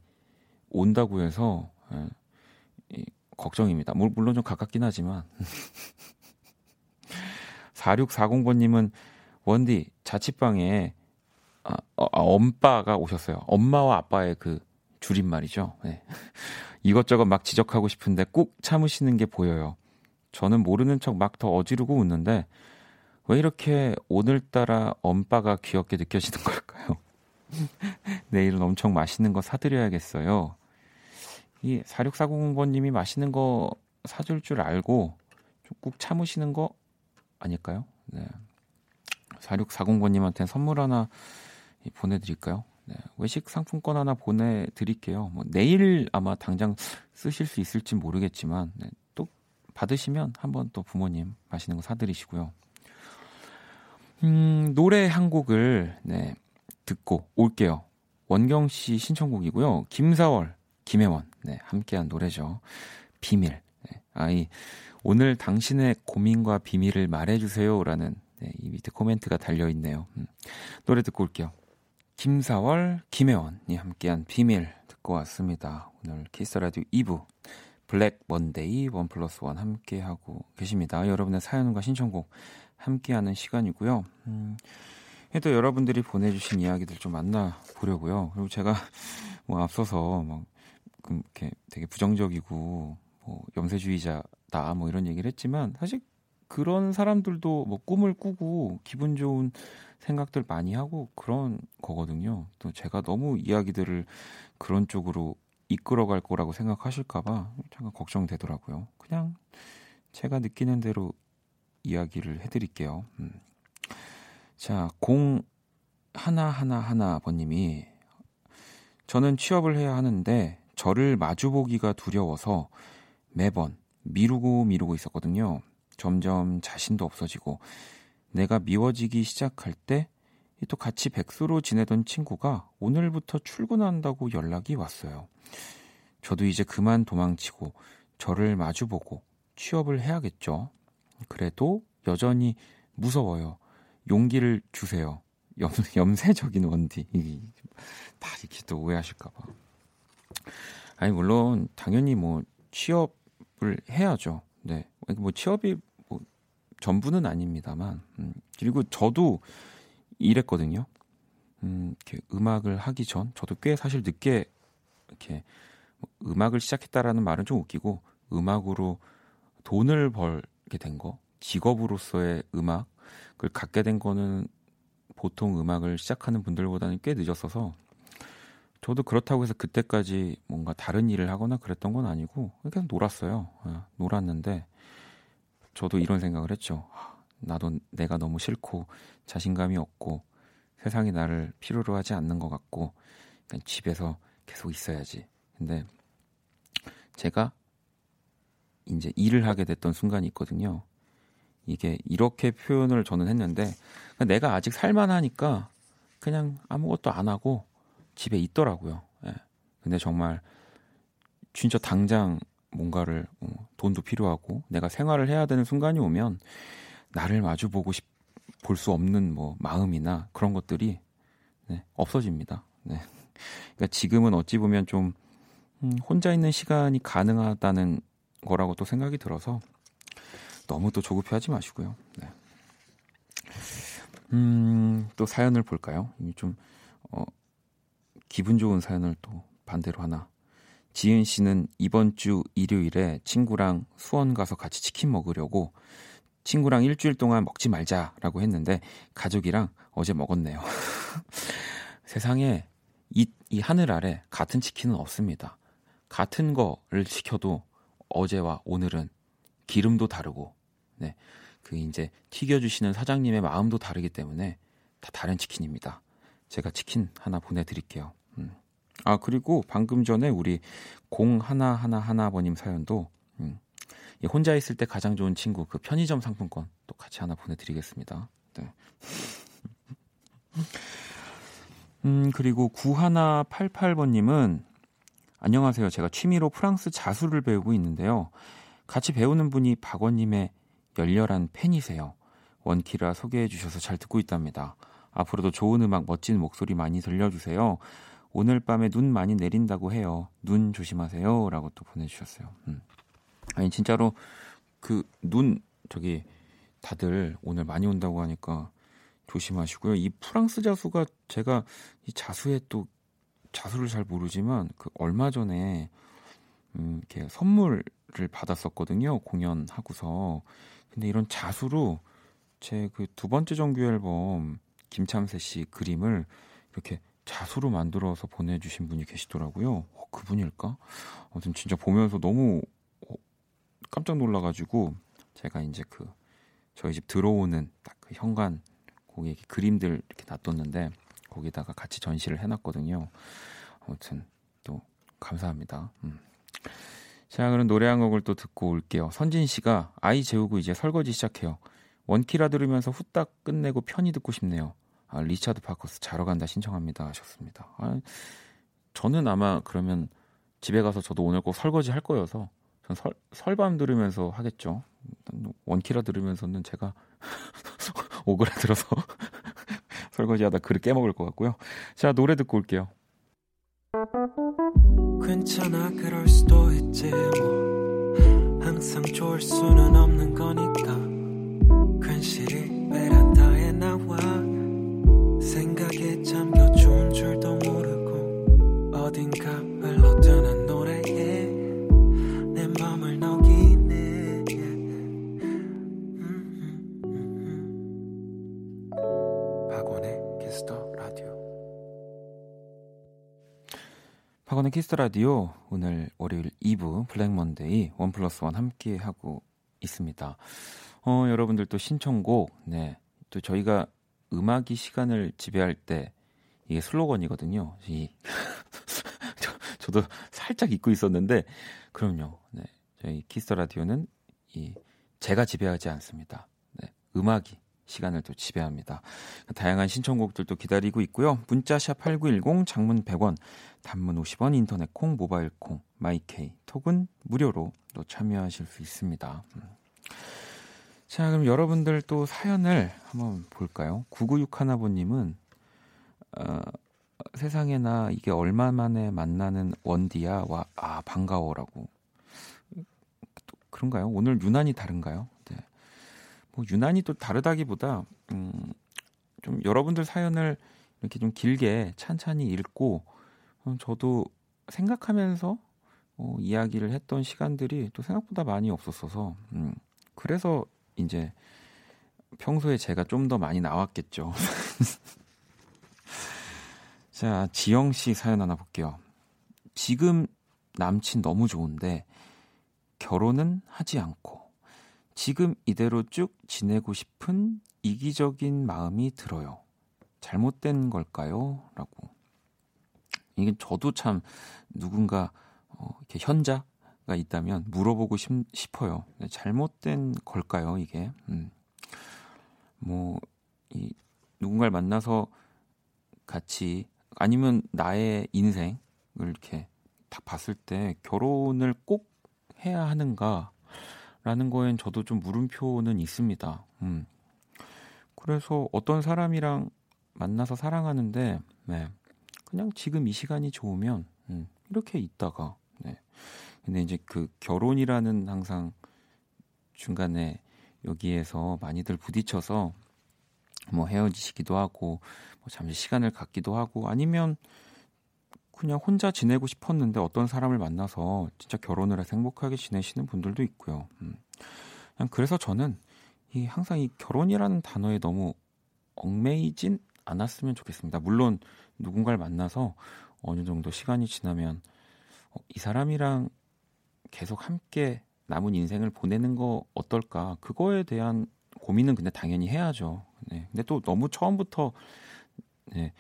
온다고 해서 네, 걱정입니다. 물론 좀 가깝긴 하지만 4640번님은 원디 자취방에 아, 어, 아, 엄빠가 오셨어요. 엄마와 아빠의 그 줄임말이죠. 네. 이것저것 막 지적하고 싶은데 꾹 참으시는 게 보여요. 저는 모르는 척 막 더 어지르고 웃는데 왜 이렇게 오늘따라 엄빠가 귀엽게 느껴지는 걸까요? 내일은 엄청 맛있는 거 사드려야겠어요. 이 4640번님이 맛있는 거 사줄 줄 알고 좀꾹 참으시는 거 아닐까요? 네. 4640번님한테 선물 하나 보내드릴까요? 네. 외식 상품권 하나 보내드릴게요. 뭐 내일 아마 당장 쓰실 수 있을지 모르겠지만 네. 또 받으시면 한번 또 부모님 맛있는 거 사드리시고요. 음, 노래 한 곡을 네, 듣고 올게요. 원경 씨 신청곡이고요. 김사월, 김혜원 네, 함께한 노래죠. 비밀. 네. 아이 오늘 당신의 고민과 비밀을 말해주세요라는 네, 이 밑에 코멘트가 달려 있네요. 음. 노래 듣고 올게요. 김사월, 김혜원이 함께한 비밀 듣고 왔습니다. 오늘 키스 라디오 2부 블랙 먼데이 원 플러스 원 함께 하고 계십니다. 여러분의 사연과 신청곡 함께하는 시간이고요. 음, 또 여러분들이 보내주신 이야기들 좀 만나 보려고요. 그리고 제가 뭐 앞서서 막 이렇게 되게 부정적이고 뭐 염세주의자다 뭐 이런 얘기를 했지만 사실 그런 사람들도 뭐 꿈을 꾸고 기분 좋은 생각들 많이 하고 그런 거거든요. 또 제가 너무 이야기들을 그런 쪽으로 이끌어갈 거라고 생각하실까봐 잠깐 걱정되더라고요. 그냥 제가 느끼는 대로 이야기를 해드릴게요. 음. 자, 하나 하나 하나 번님이 저는 취업을 해야 하는데 저를 마주보기가 두려워서 매번 미루고 미루고 있었거든요. 점점 자신도 없어지고 내가 미워지기 시작할 때 또 같이 백수로 지내던 친구가 오늘부터 출근한다고 연락이 왔어요. 저도 이제 그만 도망치고 저를 마주보고 취업을 해야겠죠. 그래도 여전히 무서워요. 용기를 주세요. 염, 염세적인 원디. 다 이렇게 또 오해하실까봐. 아니, 물론, 당연히 뭐, 취업을 해야죠. 네. 뭐, 취업이 뭐, 전부는 아닙니다만. 음, 그리고 저도 이랬거든요. 음, 이렇게 음악을 하기 전, 저도 꽤 사실 늦게, 이렇게, 뭐 음악을 시작했다라는 말은 좀 웃기고, 음악으로 돈을 벌게 된 거, 직업으로서의 음악을 갖게 된 거는 보통 음악을 시작하는 분들보다는 꽤 늦었어서 저도 그렇다고 해서 그때까지 뭔가 다른 일을 하거나 그랬던 건 아니고 그냥 놀았어요. 어, 놀았는데 저도 이런 생각을 했죠. 나도 내가 너무 싫고 자신감이 없고 세상이 나를 필요로 하지 않는 것 같고 그냥 집에서 계속 있어야지. 근데 제가 이제 일을 하게 됐던 순간이 있거든요. 이게 이렇게 표현을 저는 했는데 내가 아직 살만하니까 그냥 아무것도 안 하고 집에 있더라고요. 예. 근데 정말 진짜 당장 뭔가를 어, 돈도 필요하고 내가 생활을 해야 되는 순간이 오면 나를 마주 보고 싶 볼 수 없는 뭐 마음이나 그런 것들이 네, 없어집니다. 네. 그러니까 지금은 어찌 보면 좀 음, 혼자 있는 시간이 가능하다는 거라고 또 생각이 들어서 너무 또 조급해하지 마시고요. 네. 음, 또 사연을 볼까요? 좀 어, 기분 좋은 사연을 또 반대로 하나. 지은 씨는 이번 주 일요일에 친구랑 수원 가서 같이 치킨 먹으려고 친구랑 일주일 동안 먹지 말자라고 했는데 가족이랑 어제 먹었네요. 세상에 이, 이 하늘 아래 같은 치킨은 없습니다. 같은 거를 시켜도 어제와 오늘은 기름도 다르고, 네. 그 이제 튀겨주시는 사장님의 마음도 다르기 때문에 다 다른 치킨입니다. 제가 치킨 하나 보내드릴게요. 음. 아, 그리고 방금 전에 우리 공 하나 하나 하나버님 사연도, 음. 혼자 있을 때 가장 좋은 친구 그 편의점 상품권 또 같이 하나 보내드리겠습니다. 네. 음, 그리고 9188번님은 안녕하세요. 제가 취미로 프랑스 자수를 배우고 있는데요. 같이 배우는 분이 박원님의 열렬한 팬이세요. 원키라 소개해 주셔서 잘 듣고 있답니다. 앞으로도 좋은 음악, 멋진 목소리 많이 들려주세요. 오늘 밤에 눈 많이 내린다고 해요. 눈 조심하세요. 라고 또 보내주셨어요. 음. 아니, 진짜로 그 눈, 저기, 다들 오늘 많이 온다고 하니까 조심하시고요. 이 프랑스 자수가 제가 이 자수에 또 자수를 잘 모르지만 그 얼마 전에 음, 이렇게 선물을 받았었거든요. 공연하고서. 근데 이런 자수로 제 그 두 번째 정규 앨범 김참새 씨 그림을 이렇게 자수로 만들어서 보내주신 분이 계시더라고요. 어, 그분일까? 아무튼 진짜 보면서 너무 어, 깜짝 놀라가지고 제가 이제 그 저희 집 들어오는 딱 그 현관 거기 에 그림들 이렇게 놔뒀는데 거기다가 같이 전시를 해놨거든요. 아무튼 또 감사합니다. 음. 자, 그럼 노래 한 곡을 또 듣고 올게요. 선진 씨가 아이 재우고 이제 설거지 시작해요. 원키라 들으면서 후딱 끝내고 편히 듣고 싶네요. 아, 리차드 파커스 자러 간다 신청합니다 하셨습니다. 아, 저는 아마 그러면 집에 가서 저도 오늘 꼭 설거지 할 거여서 전 설, 설밤 들으면서 하겠죠. 원키라 들으면서는 제가 오그라들어서 설거지하다 그릇 깨먹을 것 같고요. 자 노래 듣고 올게요. 괜찮아 그럴 수도 있지 뭐 항상 좋을 수는 없는 거니까 괜시리 베란다에 나와 생각에 잠 박원의 키스 라디오 오늘 월요일 2부 블랙 먼데이 원 플러스 원 함께 하고 있습니다. 어, 여러분들 또 신청곡 네. 또 저희가 음악이 시간을 지배할 때 이게 슬로건이거든요. 이 저, 도 살짝 잊고 있었는데 그럼요. 네. 저희 키스 더 라디오는 이 제가 지배하지 않습니다. 네. 음악이 시간을 또 지배합니다. 다양한 신청곡들도 기다리고 있고요. 문자 샵 8910 장문 100원, 단문 50원, 인터넷 콩, 모바일 콩, 마이케이, 톡은 무료로 또 참여하실 수 있습니다. 음. 자, 그럼 여러분들 또 사연을 한번 볼까요? 9961번님은 어, 세상에나 이게 얼마 만에 만나는 원디야 와, 아 반가워라고 그런가요? 오늘 유난히 다른가요? 네. 뭐 유난히 또 다르다기보다 음, 좀 여러분들 사연을 이렇게 좀 길게 찬찬히 읽고 음, 저도 생각하면서 어, 이야기를 했던 시간들이 또 생각보다 많이 없었어서 음, 그래서 이제 평소에 제가 좀 더 많이 나왔겠죠. 자, 지영 씨 사연 하나 볼게요. 지금 남친 너무 좋은데 결혼은 하지 않고 지금 이대로 쭉 지내고 싶은 이기적인 마음이 들어요. 잘못된 걸까요? 라고. 이게 저도 참 누군가 어, 이렇게 현자가 있다면 물어보고 싶, 어요 잘못된 걸까요? 이게. 음. 뭐, 이, 누군가를 만나서 같이 아니면 나의 인생을 이렇게 다 봤을 때 결혼을 꼭 해야 하는가 라는 거엔 저도 좀 물음표는 있습니다. 음. 그래서 어떤 사람이랑 만나서 사랑하는데, 네. 그냥 지금 이 시간이 좋으면, 음, 이렇게 있다가, 네. 근데 이제 그 결혼이라는 항상 중간에 여기에서 많이들 부딪혀서 뭐 헤어지시기도 하고, 뭐 잠시 시간을 갖기도 하고, 아니면 그냥 혼자 지내고 싶었는데 어떤 사람을 만나서 진짜 결혼을 해서 행복하게 지내시는 분들도 있고요. 음. 그냥 그래서 저는 이 항상 이 결혼이라는 단어에 너무 얽매이진 않았으면 좋겠습니다. 물론 누군가를 만나서 어느 정도 시간이 지나면 어, 이 사람이랑 계속 함께 남은 인생을 보내는 거 어떨까? 그거에 대한 고민은 근데 당연히 해야죠. 네. 근데 또 너무 처음부터 네,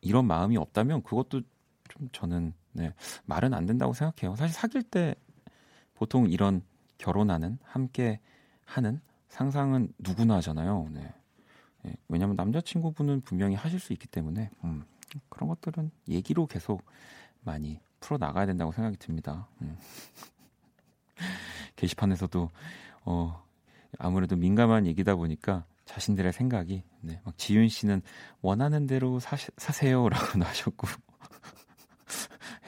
이런 마음이 없다면 그것도 좀 저는 네, 말은 안 된다고 생각해요. 사실 사귈 때 보통 이런 결혼하는 함께 하는 상상은 누구나 하잖아요. 네. 네, 왜냐하면 남자친구분은 분명히 하실 수 있기 때문에 음, 그런 것들은 얘기로 계속 많이 풀어 나가야 된다고 생각이 듭니다. 음. 게시판에서도 어, 아무래도 민감한 얘기다 보니까 자신들의 생각이 네, 막 지윤 씨는 원하는 대로 사, 사세요라고 하셨고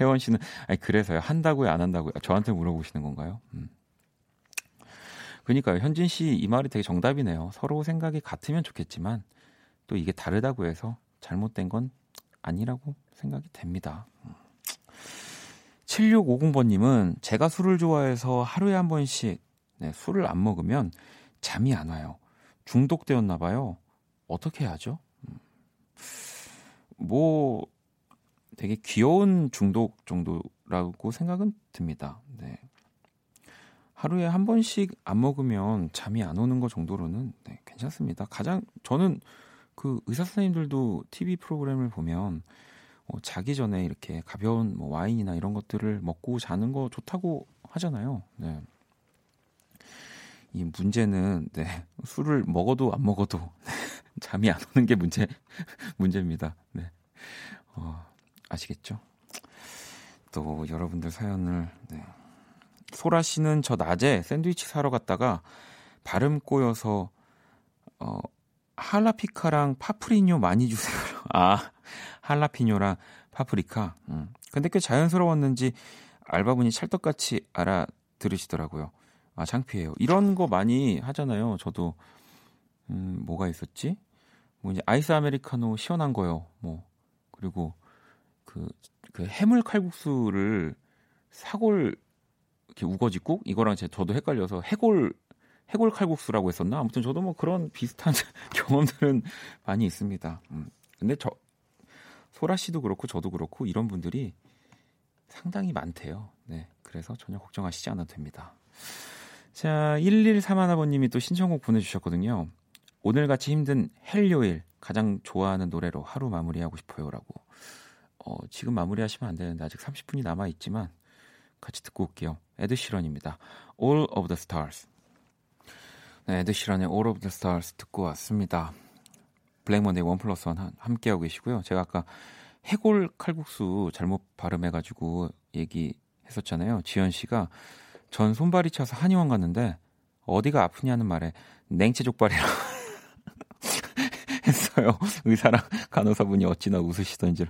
혜원 씨는 아니 그래서요 한다고요 안 한다고요 저한테 물어보시는 건가요? 음. 그러니까요 현진 씨 이 말이 되게 정답이네요. 서로 생각이 같으면 좋겠지만 또 이게 다르다고 해서 잘못된 건 아니라고 생각이 됩니다. 7650번님은 제가 술을 좋아해서 하루에 한 번씩 네, 술을 안 먹으면 잠이 안 와요. 중독되었나 봐요. 어떻게 해야죠? 음. 뭐 되게 귀여운 중독 정도라고 생각은 듭니다. 네. 하루에 한 번씩 안 먹으면 잠이 안 오는 것 정도로는 네, 괜찮습니다. 가장 저는 그 의사 선생님들도 TV 프로그램을 보면 어, 자기 전에 이렇게 가벼운 뭐 와인이나 이런 것들을 먹고 자는 거 좋다고 하잖아요. 네. 이 문제는 네, 술을 먹어도 안 먹어도 잠이 안 오는 게 문제 문제입니다. 네. 어, 아시겠죠? 또 여러분들 사연을 네. 소라 씨는 저 낮에 샌드위치 사러 갔다가 발음 꼬여서 어 할라피카랑 파프리뇨 많이 주세요. 아 할라피뇨랑 파프리카. 음. 근데 꽤 자연스러웠는지 알바분이 찰떡같이 알아 들으시더라고요. 아 창피해요. 이런 거 많이 하잖아요. 저도 음 뭐가 있었지? 뭐 이제 아이스 아메리카노 시원한 거요. 뭐 그리고 그, 그 해물 칼국수를 사골 이렇게 우거지국 이거랑 제 저도 헷갈려서 해골 해골 칼국수라고 했었나? 아무튼 저도 뭐 그런 비슷한 경험들은 많이 있습니다. 음. 근데 저 소라 씨도 그렇고 저도 그렇고 이런 분들이 상당히 많대요. 네. 그래서 전혀 걱정하시지 않아도 됩니다. 자, 1131번님이 또 신청곡 보내주셨거든요. 오늘같이 힘든 헬요일 가장 좋아하는 노래로 하루 마무리하고 싶어요라고. 어, 지금 마무리하시면 안 되는데 아직 30분이 남아 있지만 같이 듣고 올게요. 에드 시런입니다. All of the Stars. 네, 에드 시런의 All of the Stars 듣고 왔습니다. 블랙먼데이 원 플러스 원 함께 하고 계시고요. 제가 아까 해골 칼국수 잘못 발음해가지고 얘기했었잖아요. 지현 씨가 전 손발이 차서 한의원 갔는데 어디가 아프냐는 말에 냉채 족발이라고 했어요. 의사랑 간호사분이 어찌나 웃으시던지.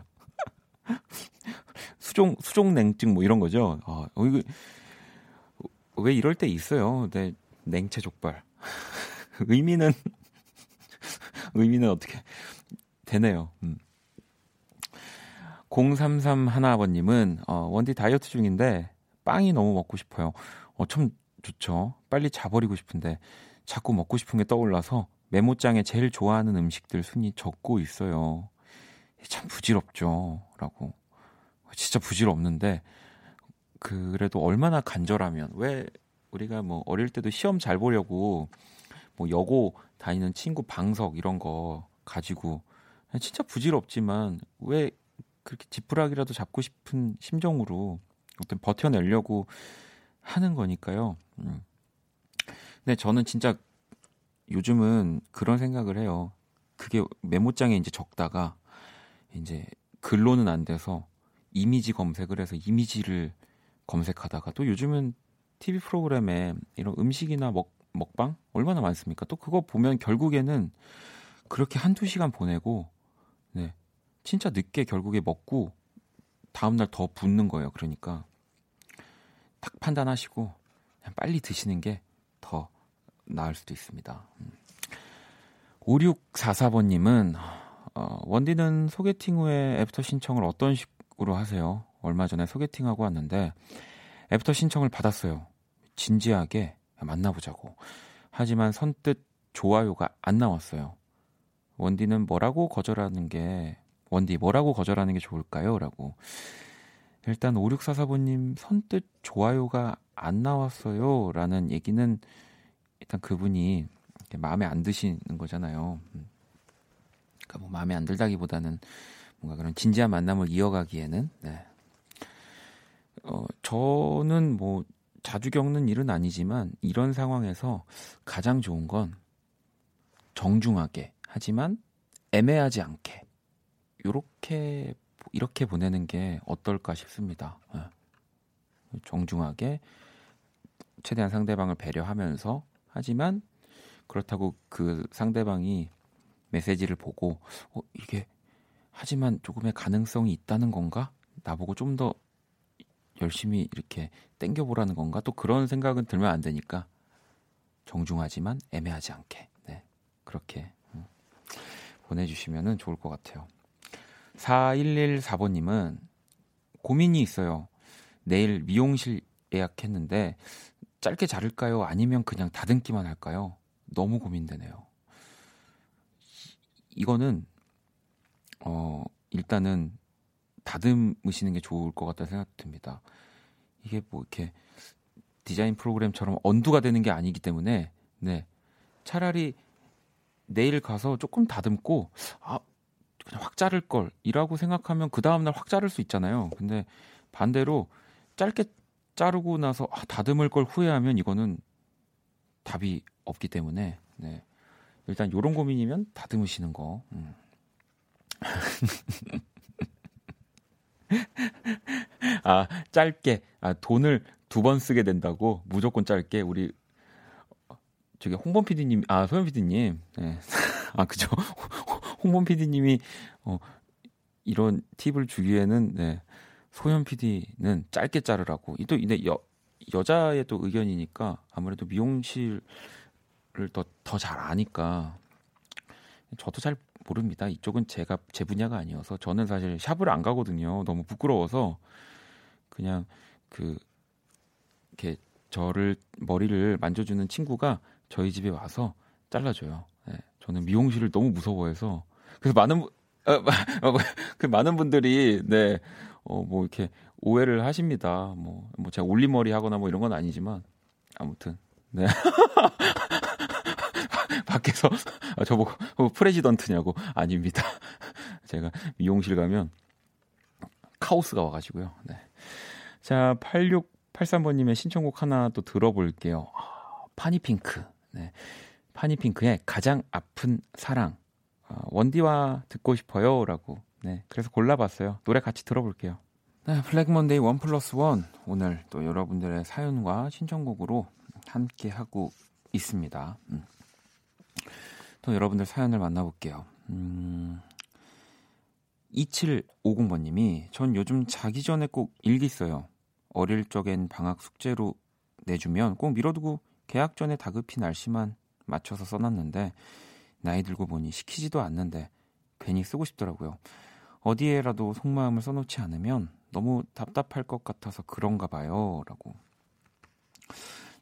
수족 수족 냉증 뭐 이런 거죠. 아, 어, 이거 왜 이럴 때 있어요. 네, 냉채 족발. 의미는 의미는 어떻게 되네요. 음. 033 하나아버님은 어, 원디 다이어트 중인데 빵이 너무 먹고 싶어요. 어, 참 좋죠. 빨리 자버리고 싶은데 자꾸 먹고 싶은 게 떠올라서 메모장에 제일 좋아하는 음식들 순위 적고 있어요. 참 부질없죠. 라고. 진짜 부질없는데, 그래도 얼마나 간절하면, 왜 우리가 뭐 어릴 때도 시험 잘 보려고 뭐 여고 다니는 친구 방석 이런 거 가지고 진짜 부질없지만 왜 그렇게 지푸라기라도 잡고 싶은 심정으로 어떤 버텨내려고 하는 거니까요. 음. 근데 저는 진짜 요즘은 그런 생각을 해요. 그게 메모장에 이제 적다가 이제 글로는 안 돼서 이미지 검색을 해서 이미지를 검색하다가 또 요즘은 TV 프로그램에 이런 음식이나 먹, 먹방 얼마나 많습니까? 또 그거 보면 결국에는 그렇게 한두 시간 보내고 네. 진짜 늦게 결국에 먹고 다음 날 더 붓는 거예요. 그러니까 딱 판단하시고 그냥 빨리 드시는 게 더 나을 수도 있습니다. 5644번님은 음. 어, 원디는 소개팅 후에 애프터 신청을 어떤 식 으로 하세요? 얼마 전에 소개팅하고 왔는데 애프터 신청을 받았어요. 진지하게 만나보자고. 하지만 선뜻 좋아요가 안 나왔어요. 원디는 뭐라고 거절하는 게 원디 뭐라고 거절하는 게 좋을까요? 라고. 일단 5644번님 선뜻 좋아요가 안 나왔어요. 라는 얘기는 일단 그분이 마음에 안 드시는 거잖아요. 음. 그러니까 뭐 마음에 안 들다기보다는 뭔가 그런 진지한 만남을 이어가기에는 네. 어, 저는 뭐 자주 겪는 일은 아니지만 이런 상황에서 가장 좋은 건 정중하게 하지만 애매하지 않게 요렇게 이렇게 보내는 게 어떨까 싶습니다. 네. 정중하게 최대한 상대방을 배려하면서 하지만 그렇다고 그 상대방이 메시지를 보고 어 이게 하지만 조금의 가능성이 있다는 건가? 나보고 좀 더 열심히 이렇게 땡겨보라는 건가? 또 그런 생각은 들면 안 되니까 정중하지만 애매하지 않게 네 그렇게 음, 보내주시면 좋을 것 같아요. 4114번님은 고민이 있어요. 내일 미용실 예약했는데 짧게 자를까요? 아니면 그냥 다듬기만 할까요? 너무 고민되네요. 이거는 어 일단은 다듬으시는 게 좋을 것 같다 생각 듭니다. 이게 뭐 이렇게 디자인 프로그램처럼 언두가 되는 게 아니기 때문에 네 차라리 내일 가서 조금 다듬고 아 그냥 확 자를 걸이라고 생각하면 그 다음 날 확 자를 수 있잖아요. 근데 반대로 짧게 자르고 나서 아, 다듬을 걸 후회하면 이거는 답이 없기 때문에 네. 일단 요런 고민이면 다듬으시는 거. 음. 아 짧게 아 돈을 두 번 쓰게 된다고 무조건 짧게 우리 저기 홍범 PD님 아 소연 PD님 네. 아 그죠 홍범 PD님이 어 이런 팁을 주기에는 네. 소연 PD는 짧게 자르라고. 또 근데 여 여자의 또 의견이니까 아무래도 미용실을 더 더 잘 아니까 저도 잘 모릅니다. 이쪽은 제가 제 분야가 아니어서 저는 사실 샵을 안 가거든요. 너무 부끄러워서 그냥 그 이렇게 저를 머리를 만져주는 친구가 저희 집에 와서 잘라줘요. 네, 저는 미용실을 너무 무서워해서 그래서 많은 어, 어, 그 많은 분들이 네 어, 뭐 이렇게 오해를 하십니다. 뭐, 뭐 제가 올림머리 하거나 뭐 이런 건 아니지만 아무튼 네. 님께서 아, 저보고 어, 프레지던트냐고 아닙니다. 제가 미용실 가면 카오스가 와가지고요. 네. 자, 8683번님의 신청곡 하나 또 들어볼게요. 아, 파니핑크. 네. 파니핑크의 가장 아픈 사랑. 아, 원디와 듣고 싶어요. 라고. 네. 그래서 골라봤어요. 노래 같이 들어볼게요. 네, 블랙 먼데이 원 플러스 원. 오늘 또 여러분들의 사연과 신청곡으로 함께 하고 있습니다. 음. 또 여러분들 사연을 만나볼게요. 음, 2750번님이 전 요즘 자기 전에 꼭 일기 써요. 어릴 적엔 방학 숙제로 내주면 꼭 미뤄두고 계약 전에 다급히 날씨만 맞춰서 써놨는데 나이 들고 보니 시키지도 않는데 괜히 쓰고 싶더라고요. 어디에라도 속마음을 써놓지 않으면 너무 답답할 것 같아서 그런가 봐요. 라고.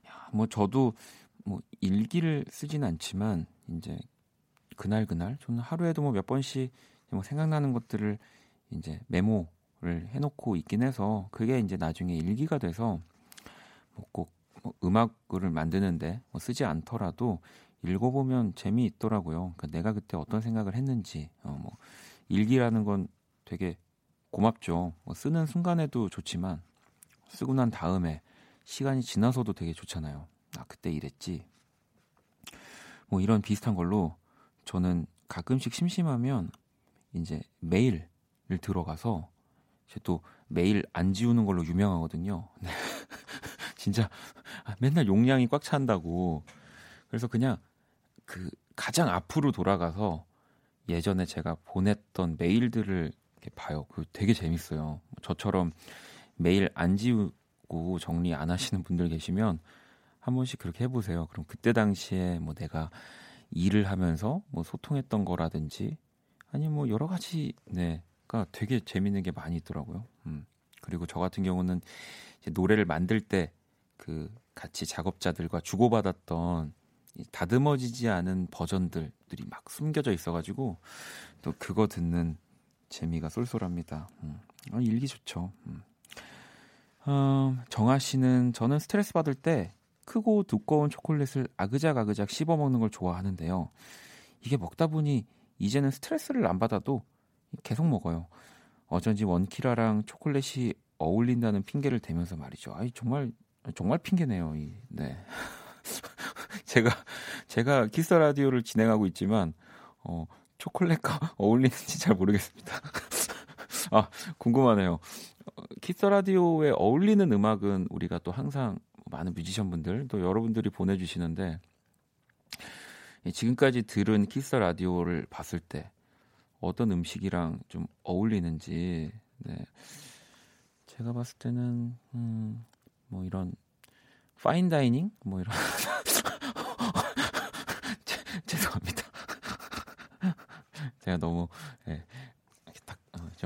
야, 뭐 저도 뭐 일기를 쓰진 않지만 이제 그날 그날 저는 하루에도 뭐 몇 번씩 뭐 생각나는 것들을 이제 메모를 해놓고 있긴 해서 그게 이제 나중에 일기가 돼서 뭐꼭 뭐 음악을 만드는데 뭐 쓰지 않더라도 읽어보면 재미있더라고요. 그러니까 내가 그때 어떤 생각을 했는지 어, 뭐 일기라는 건 되게 고맙죠. 뭐 쓰는 순간에도 좋지만 쓰고 난 다음에 시간이 지나서도 되게 좋잖아요. 아 그때 이랬지. 뭐 이런 비슷한 걸로 저는 가끔씩 심심하면 이제 메일을 들어가서 제또 메일 안 지우는 걸로 유명하거든요. 네. 진짜 맨날 용량이 꽉 찬다고. 그래서 그냥 그 가장 앞으로 돌아가서 예전에 제가 보냈던 메일들을 이렇게 봐요. 그 되게 재밌어요. 저처럼 메일 안 지우고 정리 안 하시는 분들 계시면 한 번씩 그렇게 해보세요. 그럼 그때 당시에 뭐 내가 일을 하면서 뭐 소통했던 거라든지 아니 뭐 여러 가지 네가 되게 재밌는 게 많이 있더라고요. 음. 그리고 저 같은 경우는 이제 노래를 만들 때 그 같이 작업자들과 주고받았던 다듬어지지 않은 버전들들이 막 숨겨져 있어가지고 또 그거 듣는 재미가 쏠쏠합니다. 음. 아, 일기 좋죠. 음. 어, 정아 씨는 저는 스트레스 받을 때 크고 두꺼운 초콜릿을 아그작아그작 씹어 먹는 걸 좋아하는데요. 이게 먹다 보니 이제는 스트레스를 안 받아도 계속 먹어요. 어쩐지 원키라랑 초콜릿이 어울린다는 핑계를 대면서 말이죠. 아이 정말 정말 핑계네요. 이, 네. 제가 제가 키스 라디오를 진행하고 있지만 어 초콜릿과 어울리는지 잘 모르겠습니다. 아 궁금하네요. 어, 키스 라디오에 어울리는 음악은 우리가 또 항상 많은 뮤지션 분들 또 여러분들이 보내주시는데 지금까지 들은 키스 라디오를 봤을 때 어떤 음식이랑 좀 어울리는지 네. 제가 봤을 때는 음, 뭐 이런 파인 다이닝 뭐 이런 죄송합니다. 제가 너무 예,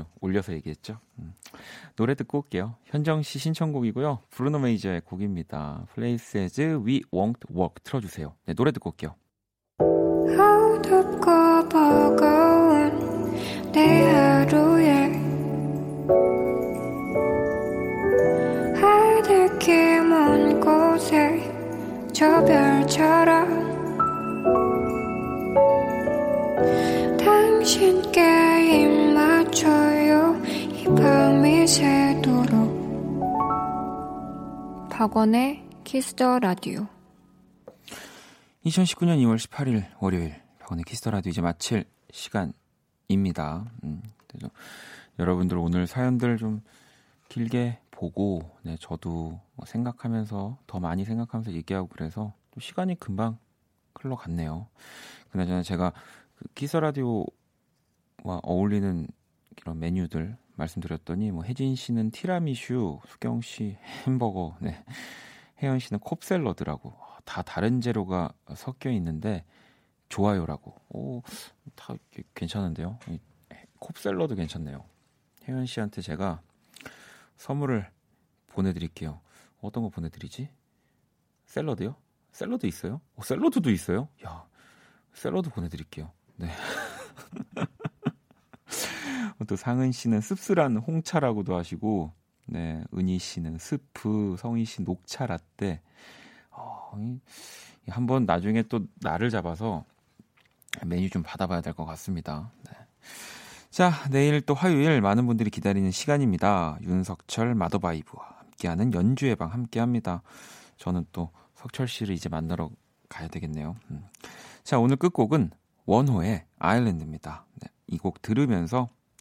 어, 올려서 얘기했죠. 음. 노래 듣고 올게요. 현정 씨 신청곡이고요. 브루노 메이저의 곡입니다. Places We Won't Walk 틀어주세요. 네, 노래 듣고 올게요. 어둡고 버거운 내 하루에 하늘길 먼 곳에 저별 박원의 키스 더 라디오 2019년 2월 18일 월요일 박원의 키스 더 라디오 이제 마칠 시간입니다. 음, 여러분들 오늘 사연들 좀 길게 보고 네, 저도 뭐 생각하면서 더 많이 생각하면서 얘기하고 그래서 또 시간이 금방 흘러갔네요. 그나저나 제가 그 키스 라디오와 어울리는 이런 메뉴들 말씀드렸더니 뭐 혜진 씨는 티라미슈, 수경 씨 햄버거, 네. 혜연 씨는 콥샐러드라고 다 다른 재료가 섞여 있는데 좋아요라고. 오, 다 괜찮은데요. 콥샐러드 괜찮네요. 혜연 씨한테 제가 선물을 보내드릴게요. 어떤 거 보내드리지? 샐러드요? 샐러드 있어요? 어, 샐러드도 있어요? 야, 샐러드 보내드릴게요. 네. 또 상은 씨는 씁쓸한 홍차라고도 하시고, 네, 은희 씨는 스프, 성희 씨 녹차 라떼, 어, 한번 나중에 또 날을 잡아서 메뉴 좀 받아봐야 될 것 같습니다. 네. 자, 내일 또 화요일 많은 분들이 기다리는 시간입니다. 윤석철 마더바이브와 함께하는 연주의 방 함께합니다. 저는 또 석철 씨를 이제 만나러 가야 되겠네요. 음. 자, 오늘 끝곡은 원호의 아일랜드입니다. 네, 이 곡 들으면서